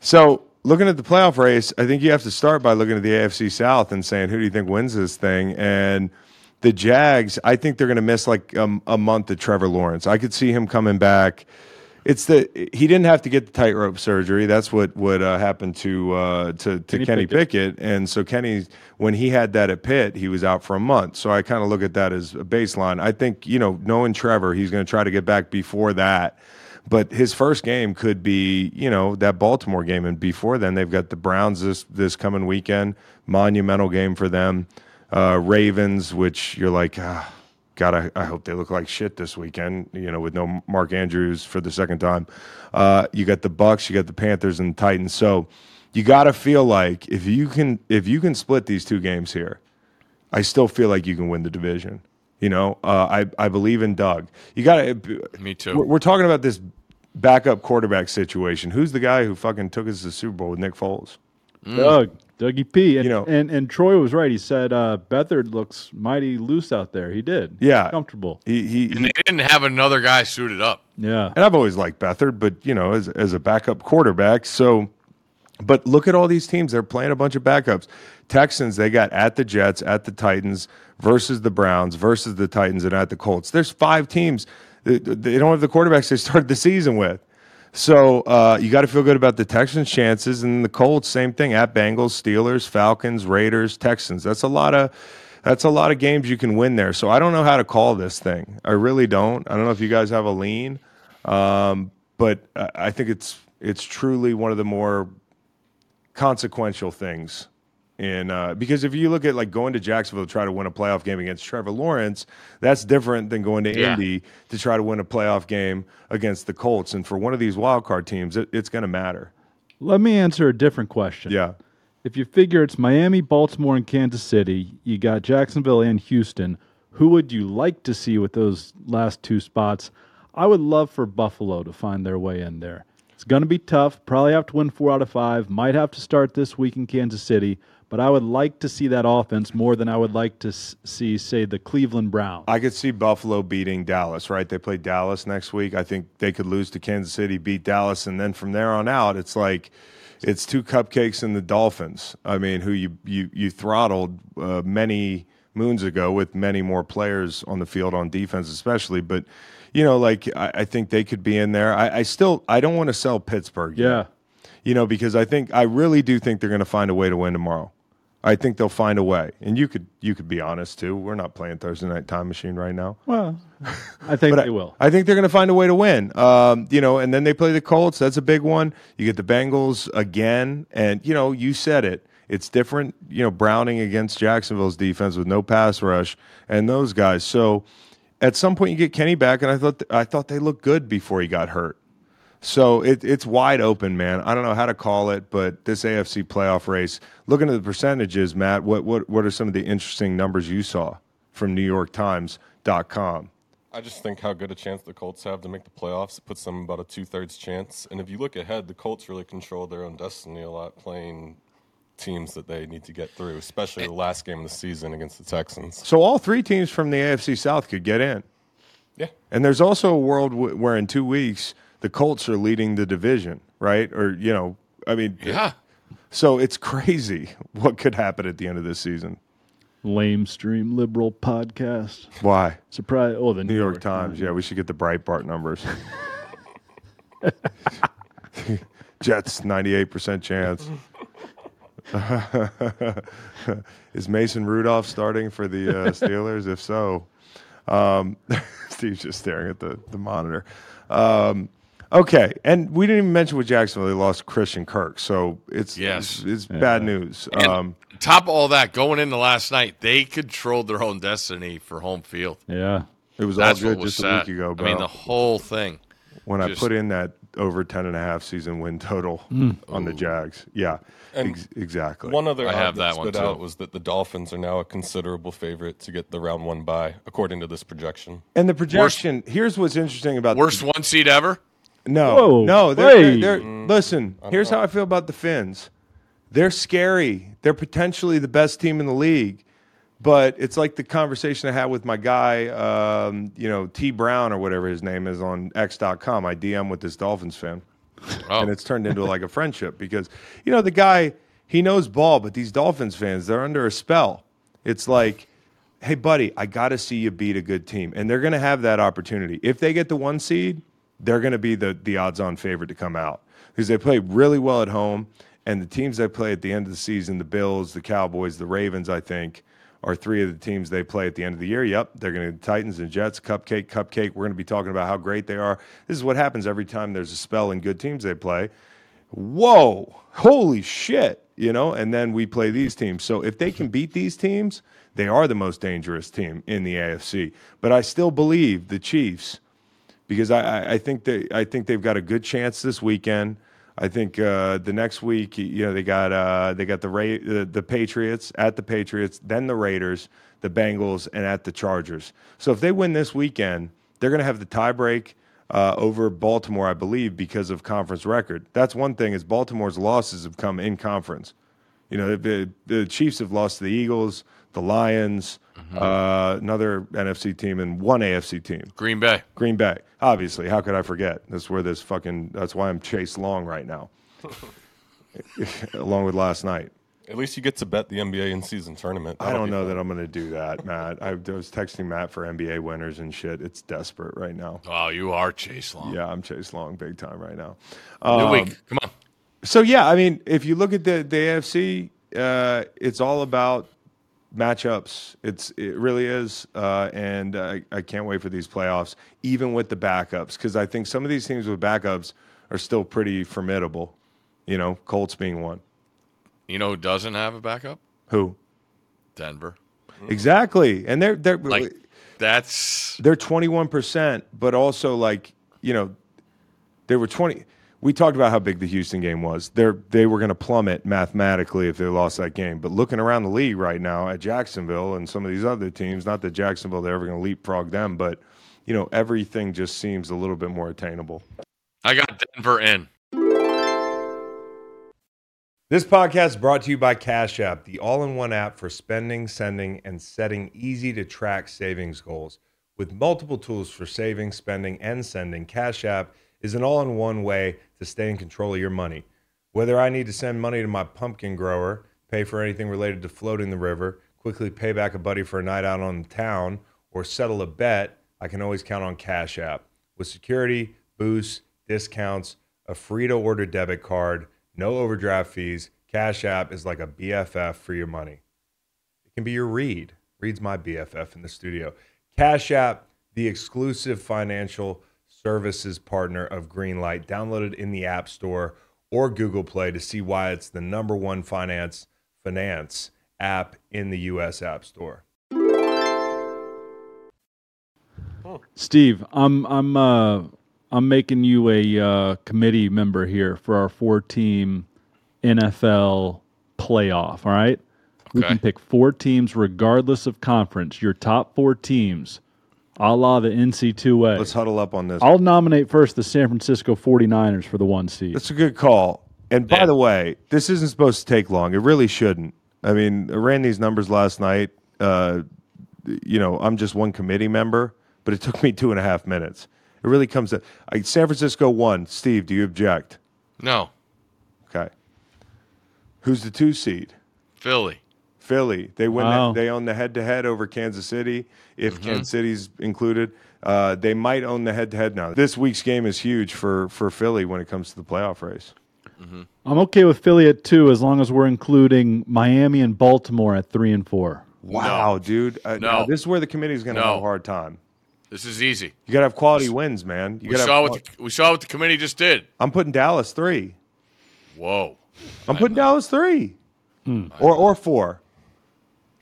so looking at the playoff race, I think you have to start by looking at the AFC South and saying who do you think wins this thing? And the Jags, I think they're going to miss like um, a month of Trevor Lawrence. I could see him coming back. It's the he didn't have to get the tightrope surgery. That's what what uh, happened to uh, to, to Kenny, Kenny Pickett. and so Kenny when he had that at Pitt, he was out for a month. So I kind of look at that as a baseline. I think you know knowing Trevor, he's going to try to get back before that. But his first game could be, you know, that Baltimore game, and before then they've got the Browns this this coming weekend, monumental game for them. Uh, Ravens, which you're like, ah, God, I, I hope they look like shit this weekend. You know, with no Mark Andrews for the second time. Uh, you got the Bucks, you got the Panthers and the Titans. So you got to feel like if you can if you can split these two games here, I still feel like you can win the division. You know, uh, I I believe in Doug. You got to. Me too. We're, we're talking about this backup quarterback situation. Who's the guy who fucking took us to the Super Bowl with Nick Foles? Doug. Dougie P. And, You know- and and Troy was right. He said uh, Beathard looks mighty loose out there. He did. Yeah. comfortable. He, he, And they didn't have another guy suited up. Yeah, and I've always liked Beathard, but you know, as as a backup quarterback. So, but look at all these teams; they're playing a bunch of backups. Texans they got at the Jets, at the Titans versus the Browns versus the Titans, and at the Colts. There's five teams. They, they don't have the quarterbacks they started the season with. So uh, you got to feel good about the Texans' chances, and the Colts, same thing. At Bengals, Steelers, Falcons, Raiders, Texans. That's a lot of that's a lot of games you can win there. So I don't know how to call this thing. I really don't. I don't know if you guys have a lean, um, but I I think it's it's truly one of the more consequential things. In uh, because if you look at like going to Jacksonville to try to win a playoff game against Trevor Lawrence, that's different than going to Yeah. Indy to try to win a playoff game against the Colts. And for one of these wild card teams, it, it's going to matter. let me answer a different question. Yeah. If you figure it's Miami, Baltimore, and Kansas City, you got Jacksonville and Houston. Who would you like to see with those last two spots? I would love for Buffalo to find their way in there. It's going to be tough. Probably have to win four out of five. Might have to start this week in Kansas City. But I would like to see that offense more than I would like to see, say, the Cleveland Browns. I could see Buffalo beating Dallas, right? They play Dallas next week. I think they could lose to Kansas City, beat Dallas, and then from there on out, it's like it's two cupcakes and the Dolphins. I mean, who you you you throttled uh, many moons ago with many more players on the field on defense, especially. But you know, like I, I think they could be in there. I, I still I don't want to sell Pittsburgh. yet yeah. you know, because I think I really do think they're going to find a way to win tomorrow. I think they'll find a way, and you could you could be honest too. We're not playing Thursday Night Time Machine right now, Well, I think they I, will. I think they're going to find a way to win. Um, you know, and then they play the Colts. That's a big one. You get the Bengals again, and you know, you said it. It's different. You know, Browning against Jacksonville's defense with no pass rush and those guys. So, at some point, you get Kenny back, and I thought I thought they looked good before he got hurt. So it, it's wide open, man. I don't know how to call it, but this AFC playoff race. Looking at the percentages, Matt, what what what are some of the interesting numbers you saw from NewYorkTimes.com? I just think how good a chance the Colts have to make the playoffs. It puts them about a two thirds chance. And if you look ahead, the Colts really control their own destiny a lot, playing teams that they need to get through, especially the last game of the season against the Texans. So all three teams from the AFC South could get in. Yeah. And there's also a world w- where in two weeks the Colts are leading the division, right? Or you know, I mean, Yeah. So it's crazy (laughs) what could happen at the end of this season. Lame stream liberal podcast. Why? Surprise! Oh, the New York Times. Yeah, we should get the Breitbart numbers. (laughs) Jets, 98% chance. (laughs) Is Mason Rudolph starting for the uh, Steelers? If so, um, Steve's just staring at the, the monitor. Um, okay, and we didn't even mention with Jacksonville they lost Christian Kirk, so it's Yes. it's, it's bad news. And Um, top of all that, going into last night, they controlled their own destiny for home field. Yeah. it was That's all good was just sad. a week ago, bro. I mean, the whole thing. when I put in that over 10 and a half season win total on the Jags. Yeah, ex- exactly. One other I have that that one, too. out was that the Dolphins are now a considerable favorite to get the round one bye, according to this projection. and the projection, here's what's interesting about the Worst one seed ever. No, Whoa, no. They're, hey. they're, they're- listen, here's how I feel about the Finns. They're scary. They're potentially the best team in the league. But it's like the conversation I had with my guy, um, you know, T Brown or whatever his name is on X.com. I DM with this Dolphins fan. Oh, and it's turned into like a friendship because you know the guy he knows ball, but these Dolphins fans they're under a spell. It's like, hey buddy, I got to see you beat a good team, and they're going to have that opportunity if they get the one seed. They're going to be the the odds-on favorite to come out because they play really well at home, and the teams they play at the end of the season, the Bills, the Cowboys, the Ravens, I think. Are three of the teams they play at the end of the year? Yep, they're going to the Titans and Jets, cupcake, cupcake. We're going to be talking about how great they are. This is what happens every time there's a spell in good teams they play whoa, holy shit, you know, and then we play these teams. So if they can beat these teams, they are the most dangerous team in the AFC. But I still believe the Chiefs because I, I, think they I think they've got a good chance this weekend. I think uh, the next week, you know, they got uh, they got the, Ra- the the Patriots at the Patriots, then the Raiders, the Bengals, and at the Chargers. So if they win this weekend, they're going to have the tiebreak uh, over Baltimore, I believe, because of conference record. That's one thing is Baltimore's losses have come in conference. You know, the, the Chiefs have lost to the Eagles, the Lions, uh, another NFC team, and one AFC team. Green Bay. Green Bay, obviously. How could I forget? That's where this fucking. That's why I'm Chase Long right now, (laughs) (laughs) along with last night. At least you get to bet the NBA in season tournament. I That'll don't know fun. that I'm going to do that, Matt. I was texting Matt for NBA winners and shit. It's desperate right now. Oh, you are Chase Long. Yeah, I'm Chase Long big time right now. New Um, week. Come on. So yeah, I mean, if you look at the the AFC, uh, it's all about matchups. It's it really is, uh, and uh, I can't wait for these playoffs, even with the backups, because I think some of these teams with backups are still pretty formidable. You know, Colts being one. You know who doesn't have a backup? Who Denver. exactly? And they're they're Like that's they're 21%, but also like, you know, they were 20 we talked about how big the Houston game was. They're they were going to plummet mathematically if they lost that game. But looking around the league right now at Jacksonville and some of these other teams, not that Jacksonville they're ever going to leapfrog them, but you know, everything just seems a little bit more attainable. I got Denver in. This podcast is brought to you by Cash App, the all in one app for spending, sending, and setting easy to track savings goals. With multiple tools for saving, spending, and sending, Cash App is an all in one way to stay in control of your money. Whether I need to send money to my pumpkin grower, pay for anything related to floating the river, quickly pay back a buddy for a night out on town, or settle a bet, I can always count on Cash App. With security, boosts, discounts, a free to order debit card, no overdraft fees, Cash App is like a BFF for your money. It can be your Reed. Reed's my BFF in the studio. Cash App, the exclusive financial services partner of Greenlight. Download it in the App Store or Google Play to see why it's the number one finance finance app in the US App Store. Steve, I'm I'm uh, I'm making you a uh, committee member here for our four team NFL playoff. All right, we can pick four teams regardless of conference. Your top four teams, a la the NC2A. Let's huddle up on this. I'll nominate first the San Francisco 49ers for the one seed. That's a good call. And by Yeah. the way, this isn't supposed to take long. It really shouldn't. I mean, I ran these numbers last night. Uh, you know, I'm just one committee member, but it took me two and a half minutes. It really comes to I, San Francisco won. Steve, do you object? No. Okay. Who's the two seed? Philly. Philly. They win. Wow. they own the head-to-head over Kansas City. If Kansas City's included, uh, they might own the head-to-head now. This week's game is huge for for Philly when it comes to the playoff race. I'm okay with Philly at two as long as we're including Miami and Baltimore at three and four. Wow, dude. Uh, No. now, this is where the committee's going to No. have a hard time. This is easy. You got to have quality wins, man. You We saw have what the, we saw what the committee just did. I'm putting Dallas three. Whoa. I'm putting Dallas three, or or four.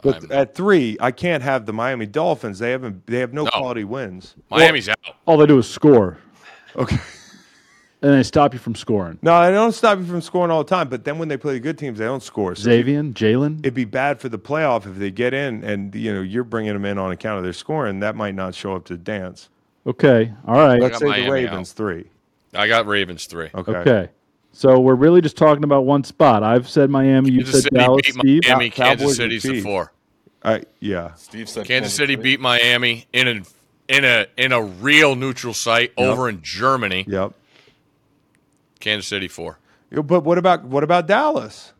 But I'm- at three, I can't have the Miami Dolphins. They haven't. They have no, No. quality wins. Miami's out. All they do is score, Okay. (laughs) and they stop you from scoring. No, they don't stop you from scoring all the time. But then when they play the good teams, they don't score. So Xavier, Jalen. it'd be bad for the playoff if they get in and you know you're bringing them in on account of their scoring. That might not show up to the dance. Okay, all right. Let's got say the Ravens out. three. I got Ravens three. Okay. Okay. So we're really just talking about one spot. I've said Miami. You said City Dallas. beat Steve. Miami. Cowboys Kansas City's the four. I yeah. Steve said Kansas City three. beat Miami in a in a in a real neutral site over in Germany. Yep. Kansas City four. Yeah, But what about what about Dallas?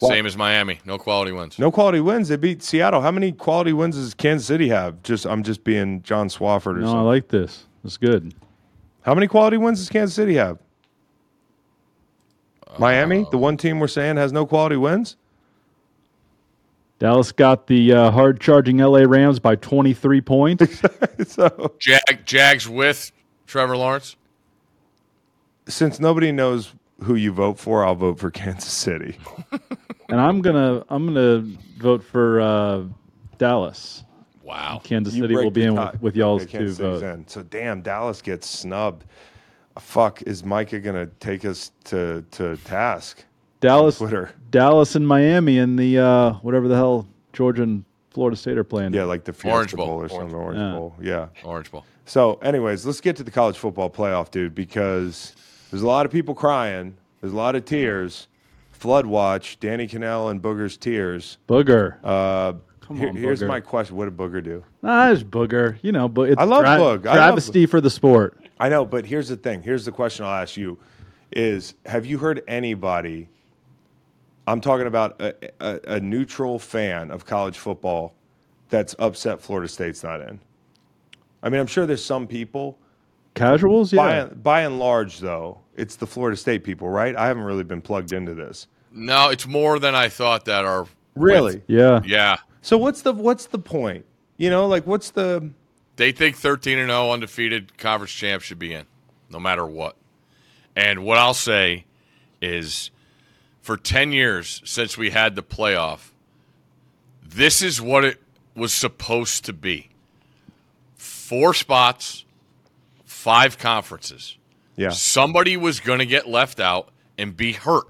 Well- Same as Miami. No quality wins. No quality wins. They beat Seattle. How many quality wins does Kansas City have? Just I'm just being John Swofford or something. No, I like this. It's good. How many quality wins does Kansas City have? Miami, Uh, the one team we're saying has no quality wins. Dallas got the uh, hard charging LA Rams by 23 points. (laughs) so Jag Jags with Trevor Lawrence. since nobody knows who you vote for, I'll vote for Kansas City. (laughs) and I'm gonna I'm gonna vote for uh, Dallas. Wow. Kansas You City will be in tie. with, with y'all's Okay, two votes. in. So damn, Dallas gets snubbed. Fuck, is Micah gonna take us to to task? Dallas, Twitter. Dallas and Miami in the uh, whatever the hell Georgia and Florida State are playing. Yeah, like the Fiesta Orange Bowl. Bowl or something. Orange Yeah. Bowl. Yeah. Orange Bowl. So, anyways, let's get to the college football playoff, dude, because there's a lot of people crying. There's a lot of tears Flood Watch, Danny Kanell, and Booger's Tears. Booger. Uh, Come here- on, here's Booger. my question: What did Booger do? Ah, it's Booger. You know, but it's I love tra- Boog. I love- travesty for the sport. I know, but here's the thing. Here's the question I'll ask you: Is have you heard anybody? I'm talking about a, a, a neutral fan of college football that's upset Florida State's not in. I mean, I'm sure there's some people. Casuals, yeah. by and large, though, it's the Florida State people, right? I haven't really been plugged into this. No, it's more than I thought that are. Really? Yeah. Yeah. So what's the what's the point? You know, like what's the They think 13 and 0 undefeated conference champ should be in, no matter what. And what I'll say is for 10 years since we had the playoff, this is what it was supposed to be four spots, five conferences. yeah? Somebody was going to get left out and be hurt.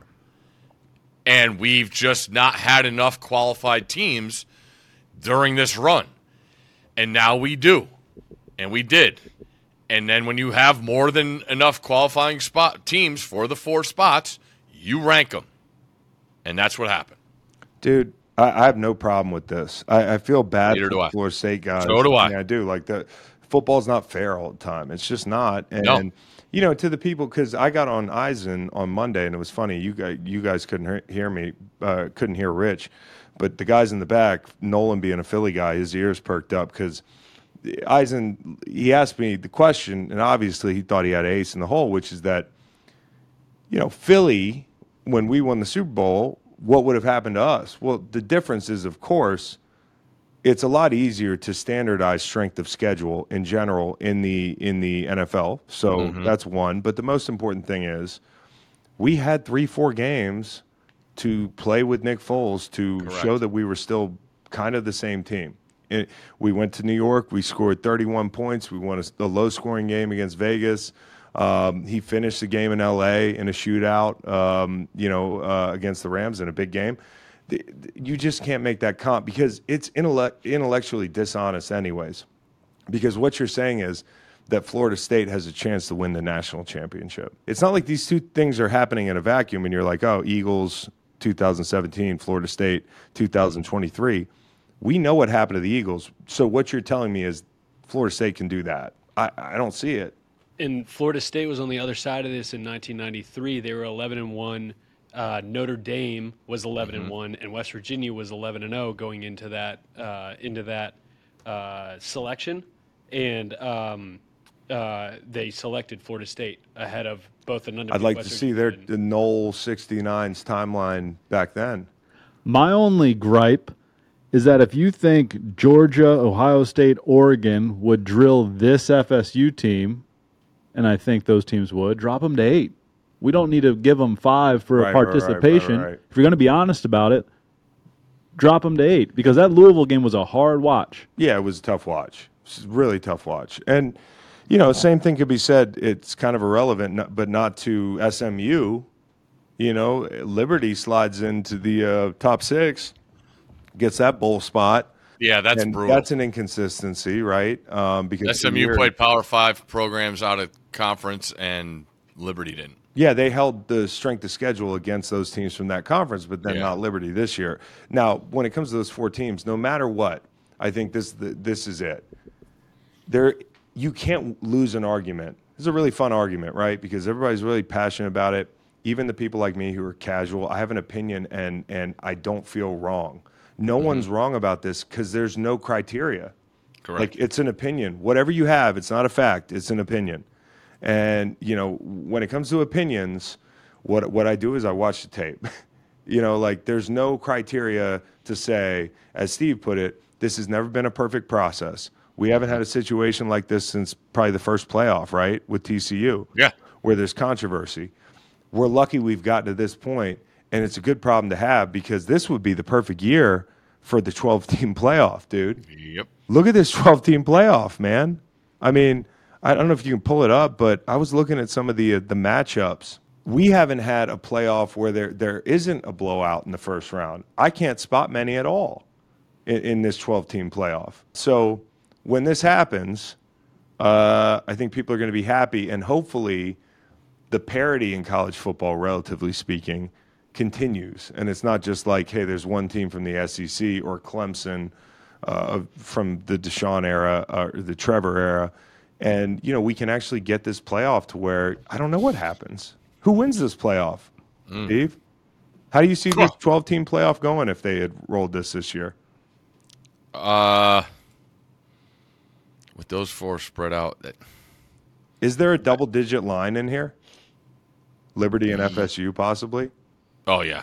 And we've just not had enough qualified teams during this run. And now we do. And we did. And then when you have more than enough qualifying spot teams for the four spots, you rank them. And that's what happened. Dude, I, I have no problem with this. I, I feel bad Neither for I. Florida State guys. So do I. mean, I do. Like the football's not fair all the time. It's just not. And No. you know, to the people, because I got on Eisen on Monday, and it was funny. You guys, you guys couldn't hear, hear me, uh, couldn't hear Rich, but the guys in the back, Nolan being a Philly guy, his ears perked up because. Eisen, he asked me the question, and obviously he thought he had ace in the hole, which is that you know, Philly, when we won the Super Bowl, what would have happened to us? Well, the difference is, of course, it's a lot easier to standardize strength of schedule in general in the in the NFL. So mm-hmm. that's one. But the most important thing is we had three, four games to play with Nick Foles to Correct. show that we were still kind of the same team. It, we went to New York. We scored 31 points. We won a, a low-scoring game against Vegas. Um, he finished the game in LA in a shootout, um, you know, uh, against the Rams in a big game. The- the- You just can't make that comp because it's intellect, intellectually dishonest, anyways. Because what you're saying is that Florida State has a chance to win the national championship. It's not like these two things are happening in a vacuum and you're like, oh, Eagles 2017, Florida State 2023. We know what happened to the Eagles. So what you're telling me is Florida State can do that. I, I don't see it. And Florida State was on the other side of this in 1993. They were 11 and one. Uh, Notre Dame was 11 and one, and West Virginia was 11 and 0 going into that uh, into that uh, selection. And um, uh, they selected Florida State ahead of both an I'd like to see their the Knoll 69's timeline back then. My only gripe is that if you think Georgia, Ohio State, Oregon would drill this FSU team, and I think those teams would, drop them to eight. We don't need to give them five for Right, a right, right, right, participation. right. If you're going to be honest about it, drop them to eight because that Louisville game was a hard watch. Yeah, it was a tough watch. It's a really tough watch. And, you know, same thing could be said. It's kind of irrelevant, but not to SMU. You know, Liberty slides into the uh, top six, gets that bowl spot. Yeah, that's brutal. that's an inconsistency, right? Um, because SMU year- played Power Five programs out of conference, and Liberty didn't. Yeah, they held the strength of schedule against those teams from that conference, but then Yeah. not Liberty this year. Now, when it comes to those four teams, no matter what, I think this this is it. There, you can't lose an argument. It's a really fun argument, right? Because everybody's really passionate about it. Even the people like me who are casual, I have an opinion, and and I don't feel wrong. No mm-hmm. one's wrong about this because there's no criteria. Correct. Like it's an opinion. Whatever you have, it's not a fact. It's an opinion. And you know, when it comes to opinions, what what I do is I watch the tape. (laughs) you know, like there's no criteria to say, as Steve put it, this has never been a perfect process. We haven't had a situation like this since probably the first playoff, right, with TCU. Yeah. Where there's controversy. We're lucky we've gotten to this point, and it's a good problem to have because this would be the perfect year for the 12 (laughs) team playoff, dude. Yep. Look at this (laughs) 12 team playoff, man. I mean, I don't know if you can pull it up, but I was looking at some of the uh, the matchups. We haven't had a playoff where there there isn't a blowout in the first round. I can't spot many at all in, in this 12 team playoff. So when this happens, uh, I think people are going to be happy, and hopefully, the parity in college football, relatively speaking, continues, and it's not just like, hey, there's one team from the SEC or Clemson uh, from the Deshaun era or the Trevor era, and you know we can actually get this playoff to where I don't know what happens. Who wins this playoff, Steve? How do you see this 12 team playoff going if they had rolled this this year? Uh, with those four spread out, that Is there a double digit line in here? Liberty and FSU possibly. oh yeah,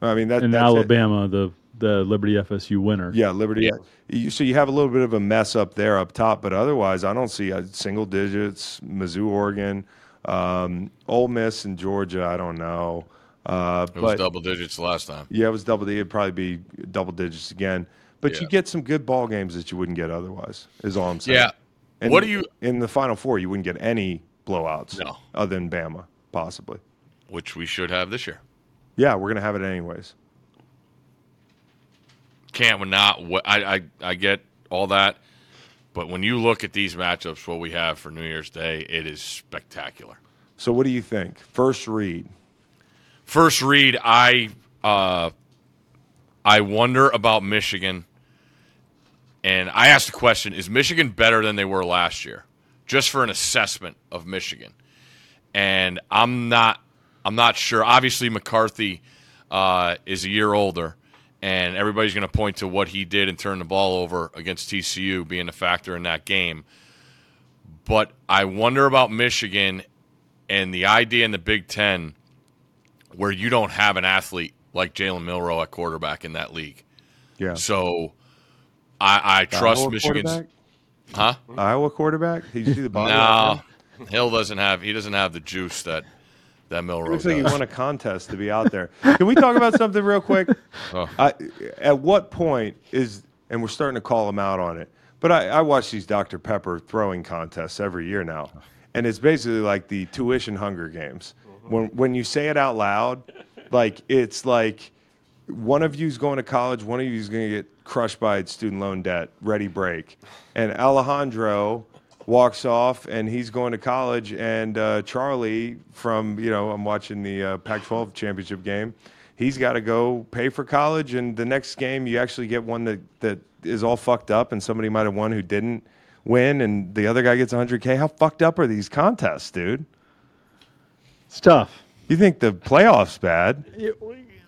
I mean that in that's it. Alabama, the the Liberty FSU winner. Yeah, Liberty. You, so you have a little bit of a mess up there up top, but otherwise, I don't see uh, single digits. Mizzou, Oregon, um, Ole Miss, and Georgia. I don't know. Uh, it was double digits last time. yeah, it was double. It'd probably be double digits again. But you get some good ball games that you wouldn't get otherwise. Is all I'm saying. Yeah. And What do you- in the Final Four? You wouldn't get any blowouts. No. other than Bama, possibly. Which we should have this year. Yeah, we're gonna have it anyways. Can't we not? I, I I get all that, but when you look at these matchups, what we have for New Year's Day, it is spectacular. So what do you think? First read. First read, I uh, I wonder about Michigan, and I asked the question: Is Michigan better than they were last year? Just for an assessment of Michigan, and I'm not I'm not sure. Obviously, McCarthy uh, is a year older, and everybody's going to point to what he did and turn the ball over against TCU being a factor in that game. But I wonder about Michigan and the idea in the Big Ten where you don't have an athlete like Jalen Milroe at quarterback in that league. Yeah. So I, I trust Iowa Michigan's. Huh? Iowa quarterback. Did you see the body? No, Hill doesn't have. He doesn't have the juice that that Milroe Looks like he won a contest to be out there. Can we talk about something real quick? (laughs) Oh. I, at what point is, and we're starting to call him out on it, but I, I watch these Dr. Pepper throwing contests every year now. And it's basically like the tuition Hunger Games. When, when you say it out loud, like it's like one of you's going to college, one of you's going to get crushed by student loan debt, ready break. And Alejandro walks off and he's going to college and uh, Charlie from, you know, I'm watching the uh, Pac-12 championship game. He's got to go pay for college and the next game you actually get one that, that is all fucked up and somebody might have won who didn't win and the other guy gets 100k. How fucked up are these contests, dude? It's tough. You think the playoffs bad?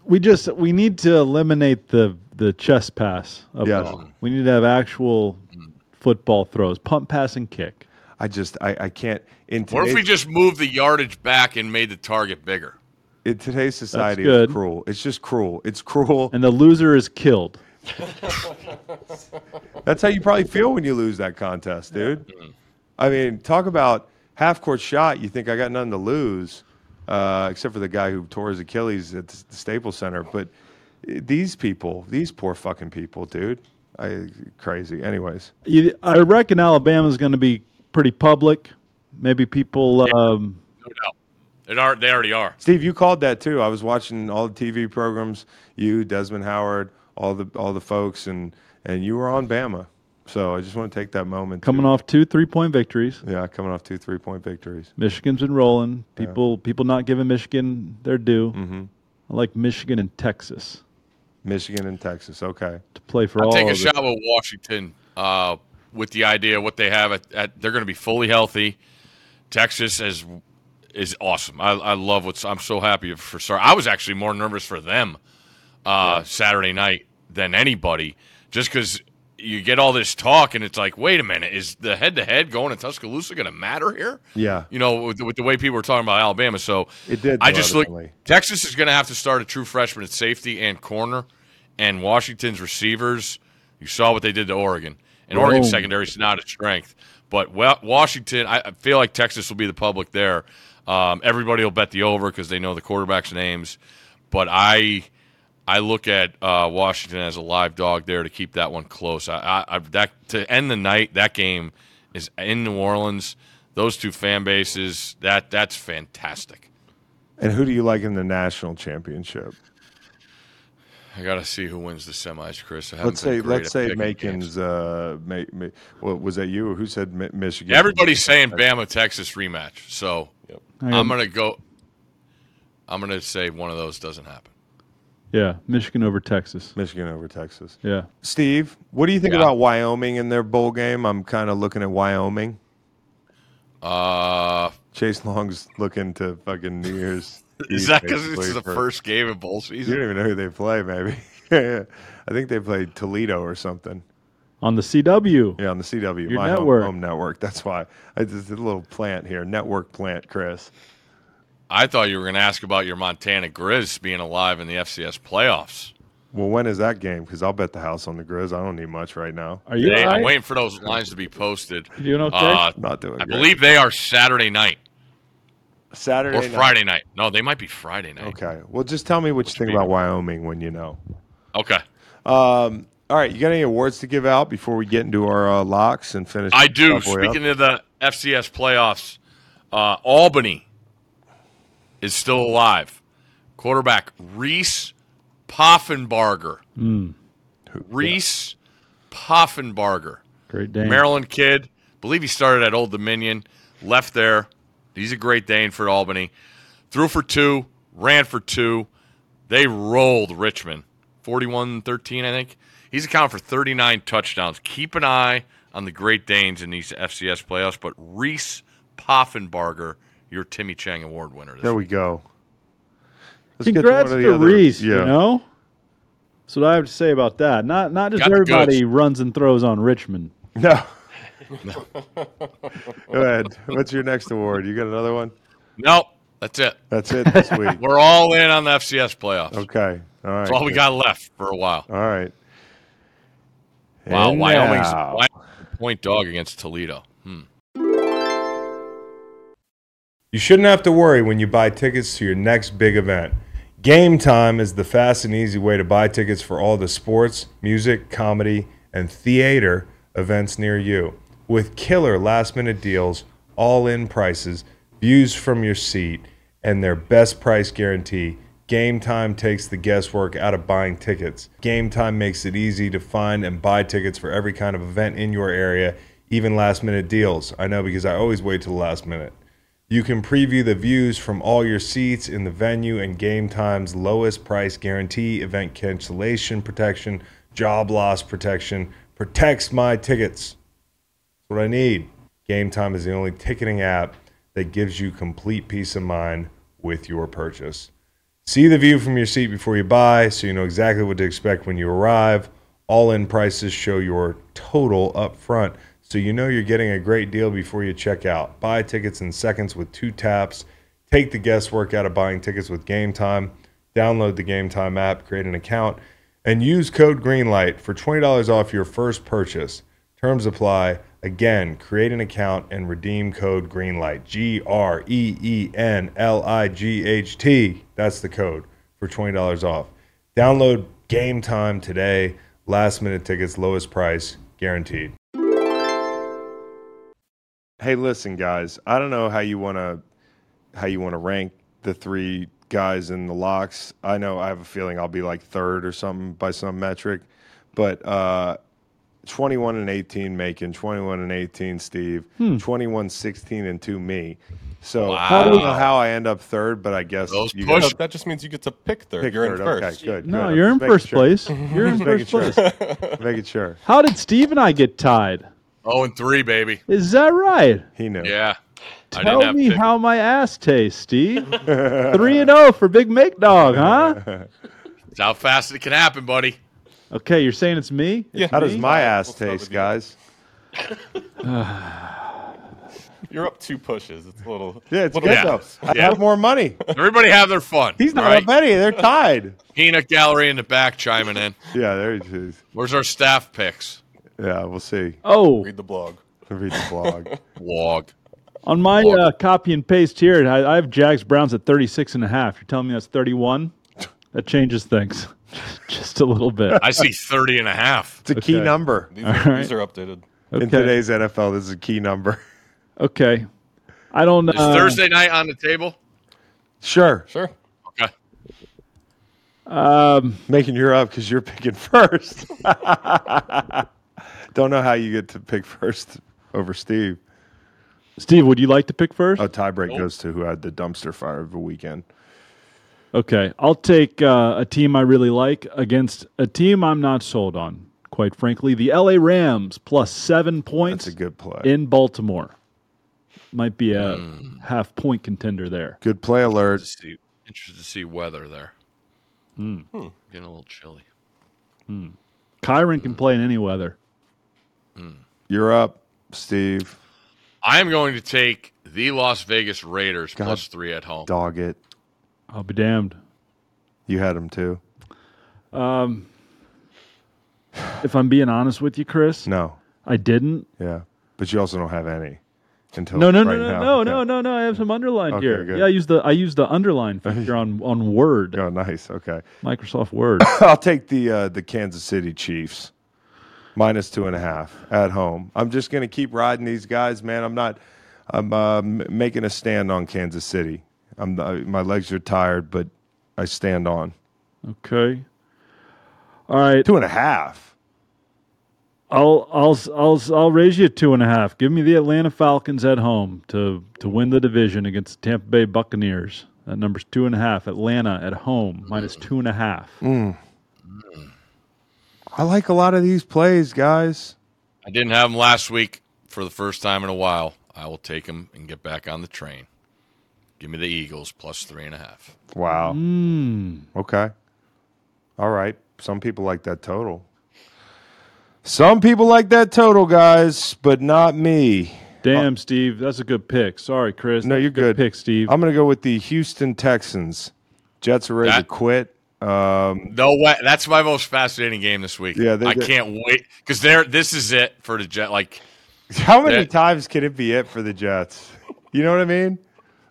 We just we need to eliminate the the chest pass. Of Yes. it. We need to have actual football throws, pump, pass, and kick. I just I, I can't in What if we just moved the yardage back and made the target bigger? in today's society good. it's cruel. It's just cruel. It's cruel. And the loser is killed. (laughs) That's how you probably feel when you lose that contest, dude. Mm. I mean, talk about half court shot. You think I got nothing to lose, uh, except for the guy who tore his Achilles at the Staples Center. But these people, these poor fucking people, dude, I crazy. Anyways, You- I reckon Alabama's going to be pretty public. Maybe people. Um, No doubt. It are, they already are. Steve, you called that too. I was watching all the TV programs. You, Desmond Howard, all the all the folks, and and you were on Bama. So I just want to take that moment. to- coming off two three point victories. yeah, coming off two three point victories. Michigan's been rolling. People people not giving Michigan their due. Mm-hmm. I like Michigan and Texas Michigan and Texas. Okay. to play for all. I'll all. take a it. shot with Washington uh, with the idea what they have at, at they're going to be fully healthy. Texas is is awesome. I, I love what's. I'm so happy for. Sorry, I was actually more nervous for them uh, Saturday night than anybody, just because you get all this talk and it's like, wait a minute, is the head to head going to Tuscaloosa going to matter here? Yeah. You know, with, with the way people were talking about Alabama. So It did, I just look. Texas is going to have to start a true freshman at safety and corner, and Washington's receivers. You saw what they did to Oregon, and Oregon's secondary is not a strength. But well, Washington, I I feel like Texas will be the public there. Um, everybody will bet the over because they know the quarterbacks' names. But I, I look at uh, Washington as a live dog there to keep that one close. I, I, I that to end the night. That game is in New Orleans. Those two fan bases. That that's fantastic. And who do you like in the national championship? I gotta see who wins the semis, Chris. I Let's say great let's say picking Macon's. Uh, ma- ma- well, was that you who said Mi- Michigan? Everybody's saying Bama Texas rematch, so I I'm gonna go. I'm gonna say one of those doesn't happen. Yeah, Michigan over Texas. Michigan over Texas. Yeah. Steve, what do you think Yeah. about Wyoming in their bowl game? I'm kind of looking at Wyoming. Uh, Chase Long's looking to fucking New Year's. (laughs) is Eve, that because basically, it's the first game of bowl season? You don't even know who they play, maybe. (laughs) I think they played Toledo or something. On the CW. Yeah, on the CW, Your my home- network. Home, network. That's why. I just a little plant here, network plant, Chris. I thought you were going to ask about your Montana Grizz being alive in the FCS playoffs. Well, when is that game? Because I'll bet the house on the Grizz. I don't need much right now. Are you They- all I'm waiting for those lines to be posted. You doing okay? Uh, I'm not doing I great. believe they are Saturday night Saturday or night. Friday night. No, they might be Friday night. Okay. Well, just tell me what you think be- about Wyoming when you know. Okay. Um, all right, you got any awards to give out before we get into our uh, locks and finish? I do. this bad boy up? Speaking of the FCS playoffs, uh, Albany is still alive. Quarterback Reese Poffenbarger. Hmm. Reese Poffenbarger. Great day. Maryland kid. Believe he started at Old Dominion. Left there. He's a great Dane for Albany. Threw for two. Ran for two. They rolled Richmond. 41-13, I think. He's accounted for 39 touchdowns. Keep an eye on the Great Danes in these FCS playoffs. But Reese Poffenbarger, your Timmy Chang Award winner. This There week. we go. Let's get Congrats one to, of the other- Reese. Yeah. You know. That's what I have to say about that. Not not just Got everybody runs and throws on Richmond. No. (laughs) (laughs) Go ahead. What's your next award? You got another one? Nope, that's it. That's it this (laughs) week. We're all in on the FCS playoffs. Okay. All right. That's all we good. got left for a while. All right. Wow, And Wyoming's now- point dog against Toledo. You shouldn't have to worry when you buy tickets to your next big event. Game Time is the fast and easy way to buy tickets for all the sports, music, comedy, and theater events near you. With killer last minute deals, all in prices, views from your seat, and their best price guarantee, Game Time takes the guesswork out of buying tickets. Game Time makes it easy to find and buy tickets for every kind of event in your area, even last minute deals. I know because I always wait till the last minute. You can preview the views from all your seats in the venue and Game Time's lowest price guarantee, event cancellation protection, job loss protection, protects my tickets. That's what I need. Game Time is the only ticketing app that gives you complete peace of mind with your purchase. See the view from your seat before you buy so you know exactly what to expect when you arrive. All in prices show your total up front so you know you're getting a great deal before you check out. Buy tickets in seconds with two taps. Take the guesswork out of buying tickets with Game Time. Download the Game Time app, create an account, and use code GREENLIGHT for $20 off your first purchase. Terms apply. Again, create an account and redeem code GREENLIGHT. G R E E N L I G H T. That's the code for $20 off. Download Game Time today. Last minute tickets, lowest price, guaranteed. Hey, listen, guys. I don't know how you want to how you want to rank the three guys in the locks. I know I have a feeling I'll be like third or something by some metric, but uh, 21 and 18 making 21 and 18 Steve, 21 16 and 2 me. So I don't know how I end up third, but I guess Those you push- guys that just means you get to pick third. pick You're in third. first. Okay, good. No, good. you're in first making place. You're in (laughs) first place. sure. making sure. How did Steve and I get tied? Oh, and three, baby. Is that right? He knew. Yeah. Tell me how my ass tastes, Steve. (laughs) Three and zero for Big Make Dog, huh? It's how fast it can happen, buddy. Okay, you're saying it's me? Yeah. How does my ass We'll taste, guys? (sighs) You're up two pushes. It's a little. Yeah, it's little good Yeah. though. I Yeah. have more money. Everybody have their fun. He's not right? up any. They're tied. Peanut gallery in the back chiming in. Yeah, there he is. Where's our staff picks? Yeah, we'll see. Oh, Read the blog. Read the blog. (laughs) Blog. on my Look. uh, copy and paste here, I, I have Jags Browns at 36 and a half. You're telling me that's 31? (laughs) That changes things (laughs) just a little bit. I see 30 and a half. It's a key Okay. number. These, are, right. these are updated. In Okay. today's NFL, this is a key number. Okay. I don't know. Is Thursday night on the table? Sure. Sure. Okay. Um, Making you up because you're picking first. Don't know how you get to pick first over Steve. Steve, would you like to pick first? A tiebreak goes to who had the dumpster fire of the weekend. Okay, I'll take uh, a team I really like against a team I'm not sold on. Quite frankly, the LA Rams plus seven points That's a good play. in Baltimore. Might be a Hmm. half point contender there. good play alert. To see, interested to see weather there. Hmm. Getting a little chilly. Kyren can play in any weather. You're up, Steve. I am going to take the Las Vegas Raiders plus three at home. Dog it. I'll be damned. You had them too. Um, If I'm being honest with you, Chris, No. I didn't. Yeah. But you also don't have any until No, no, no, right no, now. no, Okay. no, no, no. I have some underlined Okay, here. good. Yeah, I use the I use the underline (laughs) feature on on Word, Oh, nice. Okay. Microsoft Word. (coughs) I'll take the uh, the Kansas City Chiefs minus two and a half at home. I'm just going to keep riding these guys, man. I'm not. I'm uh, making a stand on Kansas City. I'm uh, my legs are tired, but I stand on Okay. All right. two and a half. I'll I'll I'll I'll raise you two and a half. Give me the Atlanta Falcons at home to to win the division against the Tampa Bay Buccaneers. That number's two and a half. Atlanta at home minus two and a half. I like a lot of these plays, guys. I didn't have them last week for the first time in a while. I will take them and get back on the train. Give me the Eagles plus three and a half. Wow. Hmm. Okay. All right. Some people like that total. Some people like that total, guys, but not me. Damn, Steve, that's a good pick. Sorry, Chris. No, you're good. pick, Steve. I'm going to go with the Houston Texans. Jets are ready to quit. Um, No way. That's my most fascinating game this week. Yeah, they I did- can't wait because there. This is it for the Jet. Like how many That- times can it be it for the Jets? You know what I mean?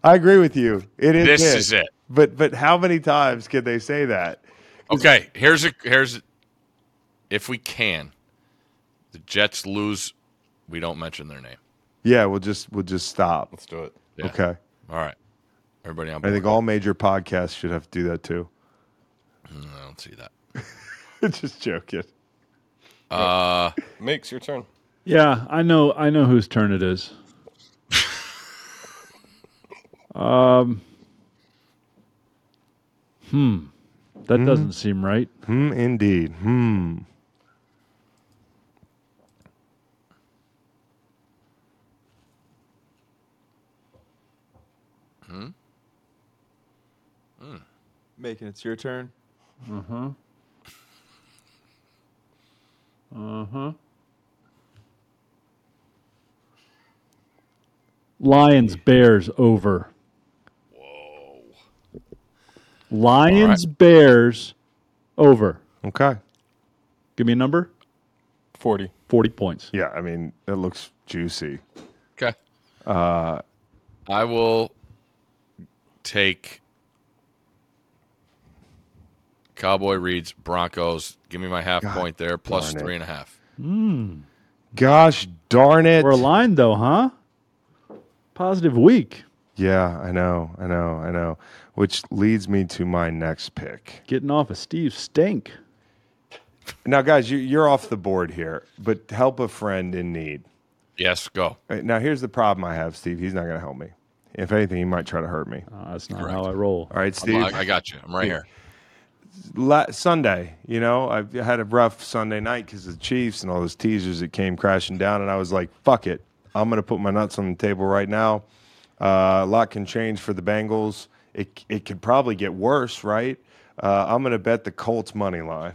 I agree with you. It is. this it. is it. But but how many times can they say that? Okay, here's a here's a, if we can, the Jets lose, we don't mention their name. Yeah, we'll just we'll just stop. Let's do it. Yeah. Okay. All right, everybody on I think all major podcasts should have to do that too. I don't see that. (laughs) just joking. Uh, Makes your turn. yeah, I know. I know whose turn it is. (laughs) um. Hmm. That doesn't seem right. Hmm. Indeed. Hmm. Hmm. Making it's your turn. Lions Bears over. Whoa. Lions Bears over. Okay. Give me a number. 40. 40 points. Yeah. I mean, it looks juicy. okay. Uh, I will take Cowboy reads Broncos. Give me my half God point there, plus darn it. three and a half. Gosh darn it. We're aligned though, huh? Positive week. Yeah, I know, I know, I know. Which leads me to my next pick. Getting off of Steve Stink. Now, guys, you, you're off the board here, but help a friend in need. Yes, go. Now, here's the problem I have, Steve. He's not going to help me. If anything, he might try to hurt me. Uh, that's not Correct. how I roll. All right, I'm- Steve. I, I got you. I'm right here. La- Sunday, you know, I had a rough Sunday night because of the Chiefs and all those teasers that came crashing down, and I was like, "Fuck it, I'm going to put my nuts on the table right now." Uh, a lot can change for the Bengals. It it could probably get worse, right? Uh, I'm going to bet the Colts money line,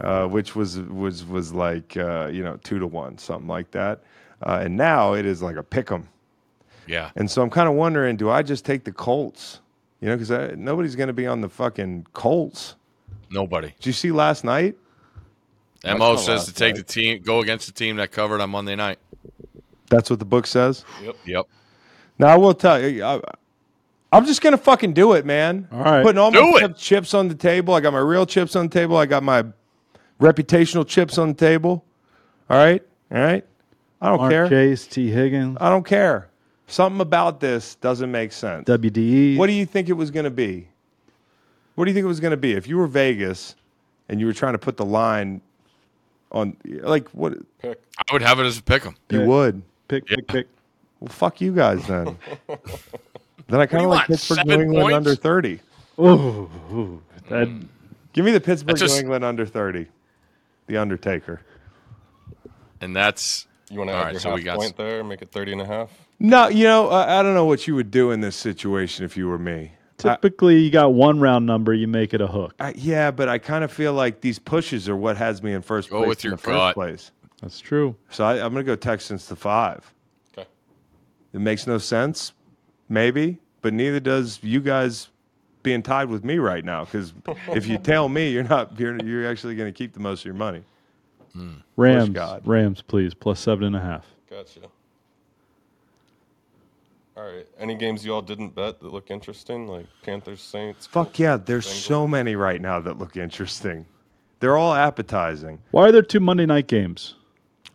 uh, which was was was like uh, you know two to one, something like that, uh, and now it is like a pick 'em. Yeah. And so I'm kind of wondering, do I just take the Colts? You know, because nobody's going to be on the fucking Colts. Nobody. Did you see last night? Mo says to take night. the team, go against the team that covered on Monday night. That's what the book says. Yep. Yep. Now I will tell you, I, I'm just gonna fucking do it, man. All right. putting all Do my it. chips on the table. I got my real chips on the table. I got my reputational chips on the table. All right, all right. I don't Mark care. Chase, Tee Higgins, I don't care. Something about this doesn't make sense. WDE. What do you think it was going to be? What do you think it was going to be if you were Vegas and you were trying to put the line on? Like what? Pick. I would have it as a pick 'em. You would. pick, pick, pick. Well, fuck you guys then. (laughs) then I kind of like want, Pittsburgh, New seven England points? under thirty. Ooh, ooh, that mm. Give me the Pittsburgh That's just- New England under 30. The Undertaker. And that's You want to All add right, your so half we got point there, make it 30 and a half? No, you know, I, I don't know what you would do in this situation if you were me. typically you got one round number, you make it a hook. I, yeah, but I kind of feel like these pushes are what has me in first oh, Go place with in your the first place. That's true. So I, I'm going to go Texans to five. Okay. It makes no sense, maybe, but neither does you guys being tied with me right now. Because (laughs) if you tell me, you're not. You're, you're actually going to keep the most of your money. Hmm. Rams, God. Rams, please, plus seven and a half. Gotcha. All right. Any games you all didn't bet that look interesting, like Panthers, Saints? Fuck Colts, yeah, there's Bengals? so many right now that look interesting. They're all appetizing. Why are there two Monday night games?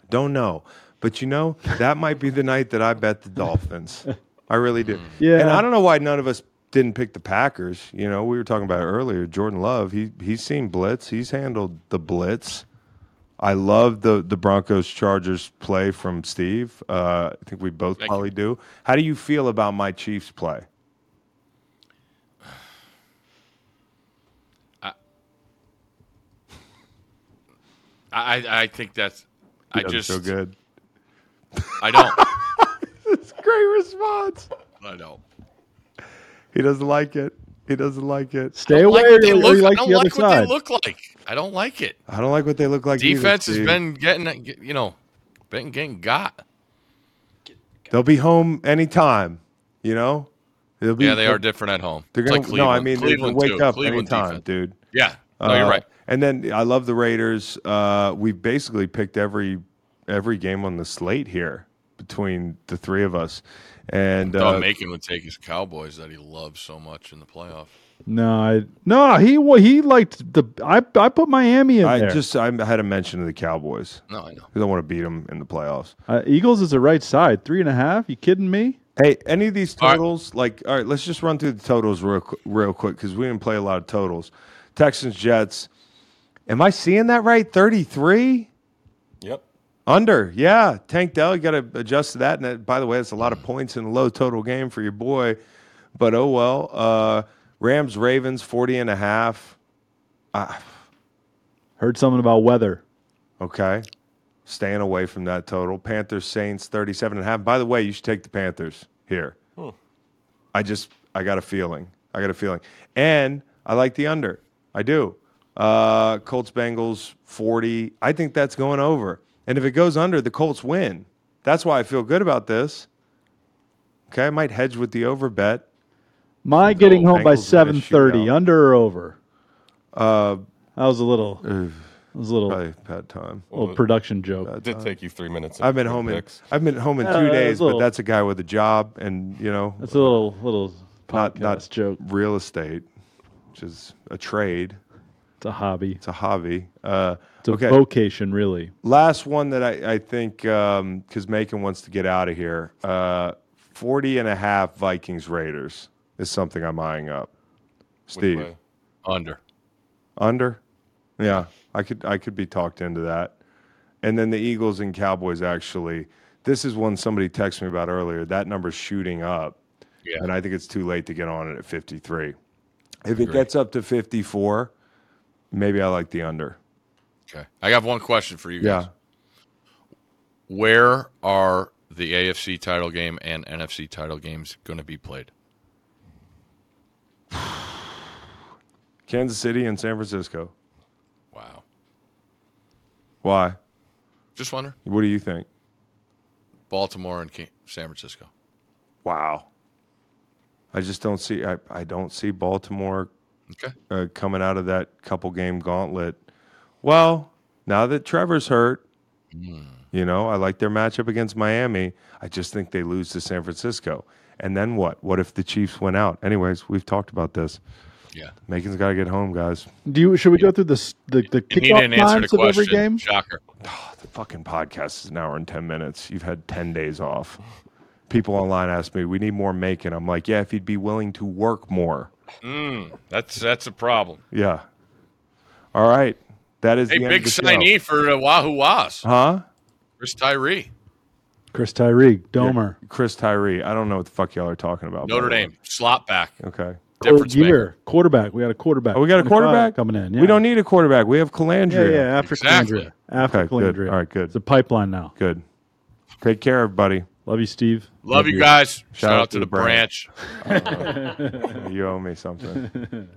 Don't know. But you know, that might be the night that I bet the Dolphins. I really do. (laughs) Yeah. And I don't know why none of us didn't pick the Packers. You know, we were talking about it earlier. Jordan Love, he he's seen blitz. He's handled the blitz. I love the the Broncos Chargers play from Steve. Uh, I think we both Thank probably do. How do you feel about my Chiefs play? (sighs) I I- I think that's I Doesn't just feel good. (laughs) I don't (laughs) It's a great response. I don't. He doesn't like it. He doesn't like it. Stay away, like they or, or look, you I like don't the like what side. they look like. I don't like it. I don't like what they look like. either, Defense has been getting you know been getting got. They'll be home anytime. You know. They'll be, Yeah, they are different at home. They're gonna like no. I Cleveland. mean, they Cleveland can wake too. up Cleveland anytime, defense. dude. Yeah, no, you're Uh, right. And then I love the Raiders. Uh, we basically picked every every game on the slate here between the three of us, and Thought uh, Macon would take his Cowboys that he loves so much in the playoff. No, I, no, he he liked the. I I put Miami in I there. just I had a mention of the Cowboys No, I know. because I want to beat them in the playoffs. uh, Eagles is the right side, three and a half. You kidding me? Hey, any of these All right. totals? Like, all right, let's just run through the totals real real quick because we didn't play a lot of totals. Texans Jets. Am I seeing that right? Thirty three. Yep. Under, yeah. Tank Dell, you got to adjust to that. And that, by the way, it's a lot of points in a low total game for your boy. But oh well. Uh, Rams, Ravens, 40 and a half. Heard something about weather. Okay. Staying away from that total. Panthers, Saints, 37 and a half. By the way, you should take the Panthers here. I just, I got a feeling. I got a feeling. And I like the under. I do. Uh, Colts, Bengals, 40. I think that's going over. And if it goes under, the Colts win. That's why I feel good about this. Okay. I might hedge with the over bet. My getting home by Bengals in a seven thirty, under or over. Uh, that was a little. That was a little Probably bad time. little production joke. It did take you three minutes. I've been to home in. I've been home in Uh, two it's days, little- but that's a guy with a job and you know That's a little little not not joke. real estate, which is a trade. It's a hobby. It's a hobby. Uh, It's a okay, vocation, really. last one that I, I think because Macon wants to get out of here. Uh, 40 and a half Vikings Raiders is something I'm eyeing up. Steve. Under. under? Yeah, I could I could be talked into that. And then the Eagles and Cowboys actually. This is one somebody texted me about earlier. That number's shooting up. Yeah. And I think it's too late to get on it at 53. If it gets up to 54, maybe I like the under. Okay. I have one question for you guys. Yeah. Where are the AFC title game and NFC title games going to be played? (sighs) Kansas City and San Francisco. Wow. Why? Just wonder. What do you think? Baltimore and San Francisco. Wow. I just don't see I, I don't see Baltimore Okay. uh, coming out of that couple game gauntlet. Well, now that Trevor's hurt, you know, I like their matchup against Miami. I just think they lose to San Francisco. And then what? What if the Chiefs went out? Anyways, we've talked about this. Yeah. Macon's got to get home, guys. Do you? Should we go through the s- the, the And he didn't kickoff answer the times of every game? Shocker. The fucking podcast is an hour and 10 minutes. You've had 10 days off. People online ask me, we need more Macon. I'm like, yeah, if he'd be willing to work more. Mm, that's that's a problem. Yeah. All right. That is a hey, big signee for uh, Wahoo Was. Huh? Chris Tyree. Chris Tyree, Domer. Yeah, Chris Tyree. I don't know what the fuck y'all are talking about. Notre Dame, slot back. Okay. Difference year quarterback. We got a quarterback. Oh, we got a quarterback coming in. Yeah. We don't need a quarterback. We have Colandrea. Yeah, yeah after exactly. Colandrea. After okay, Colandrea. Good. All right, good. It's a pipeline now. Good. Take care, everybody. Love you, Steve. Love, Love you guys. Shout, Shout out, out, to the, branch. branch. (laughs) uh, (laughs) you owe me something.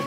(laughs)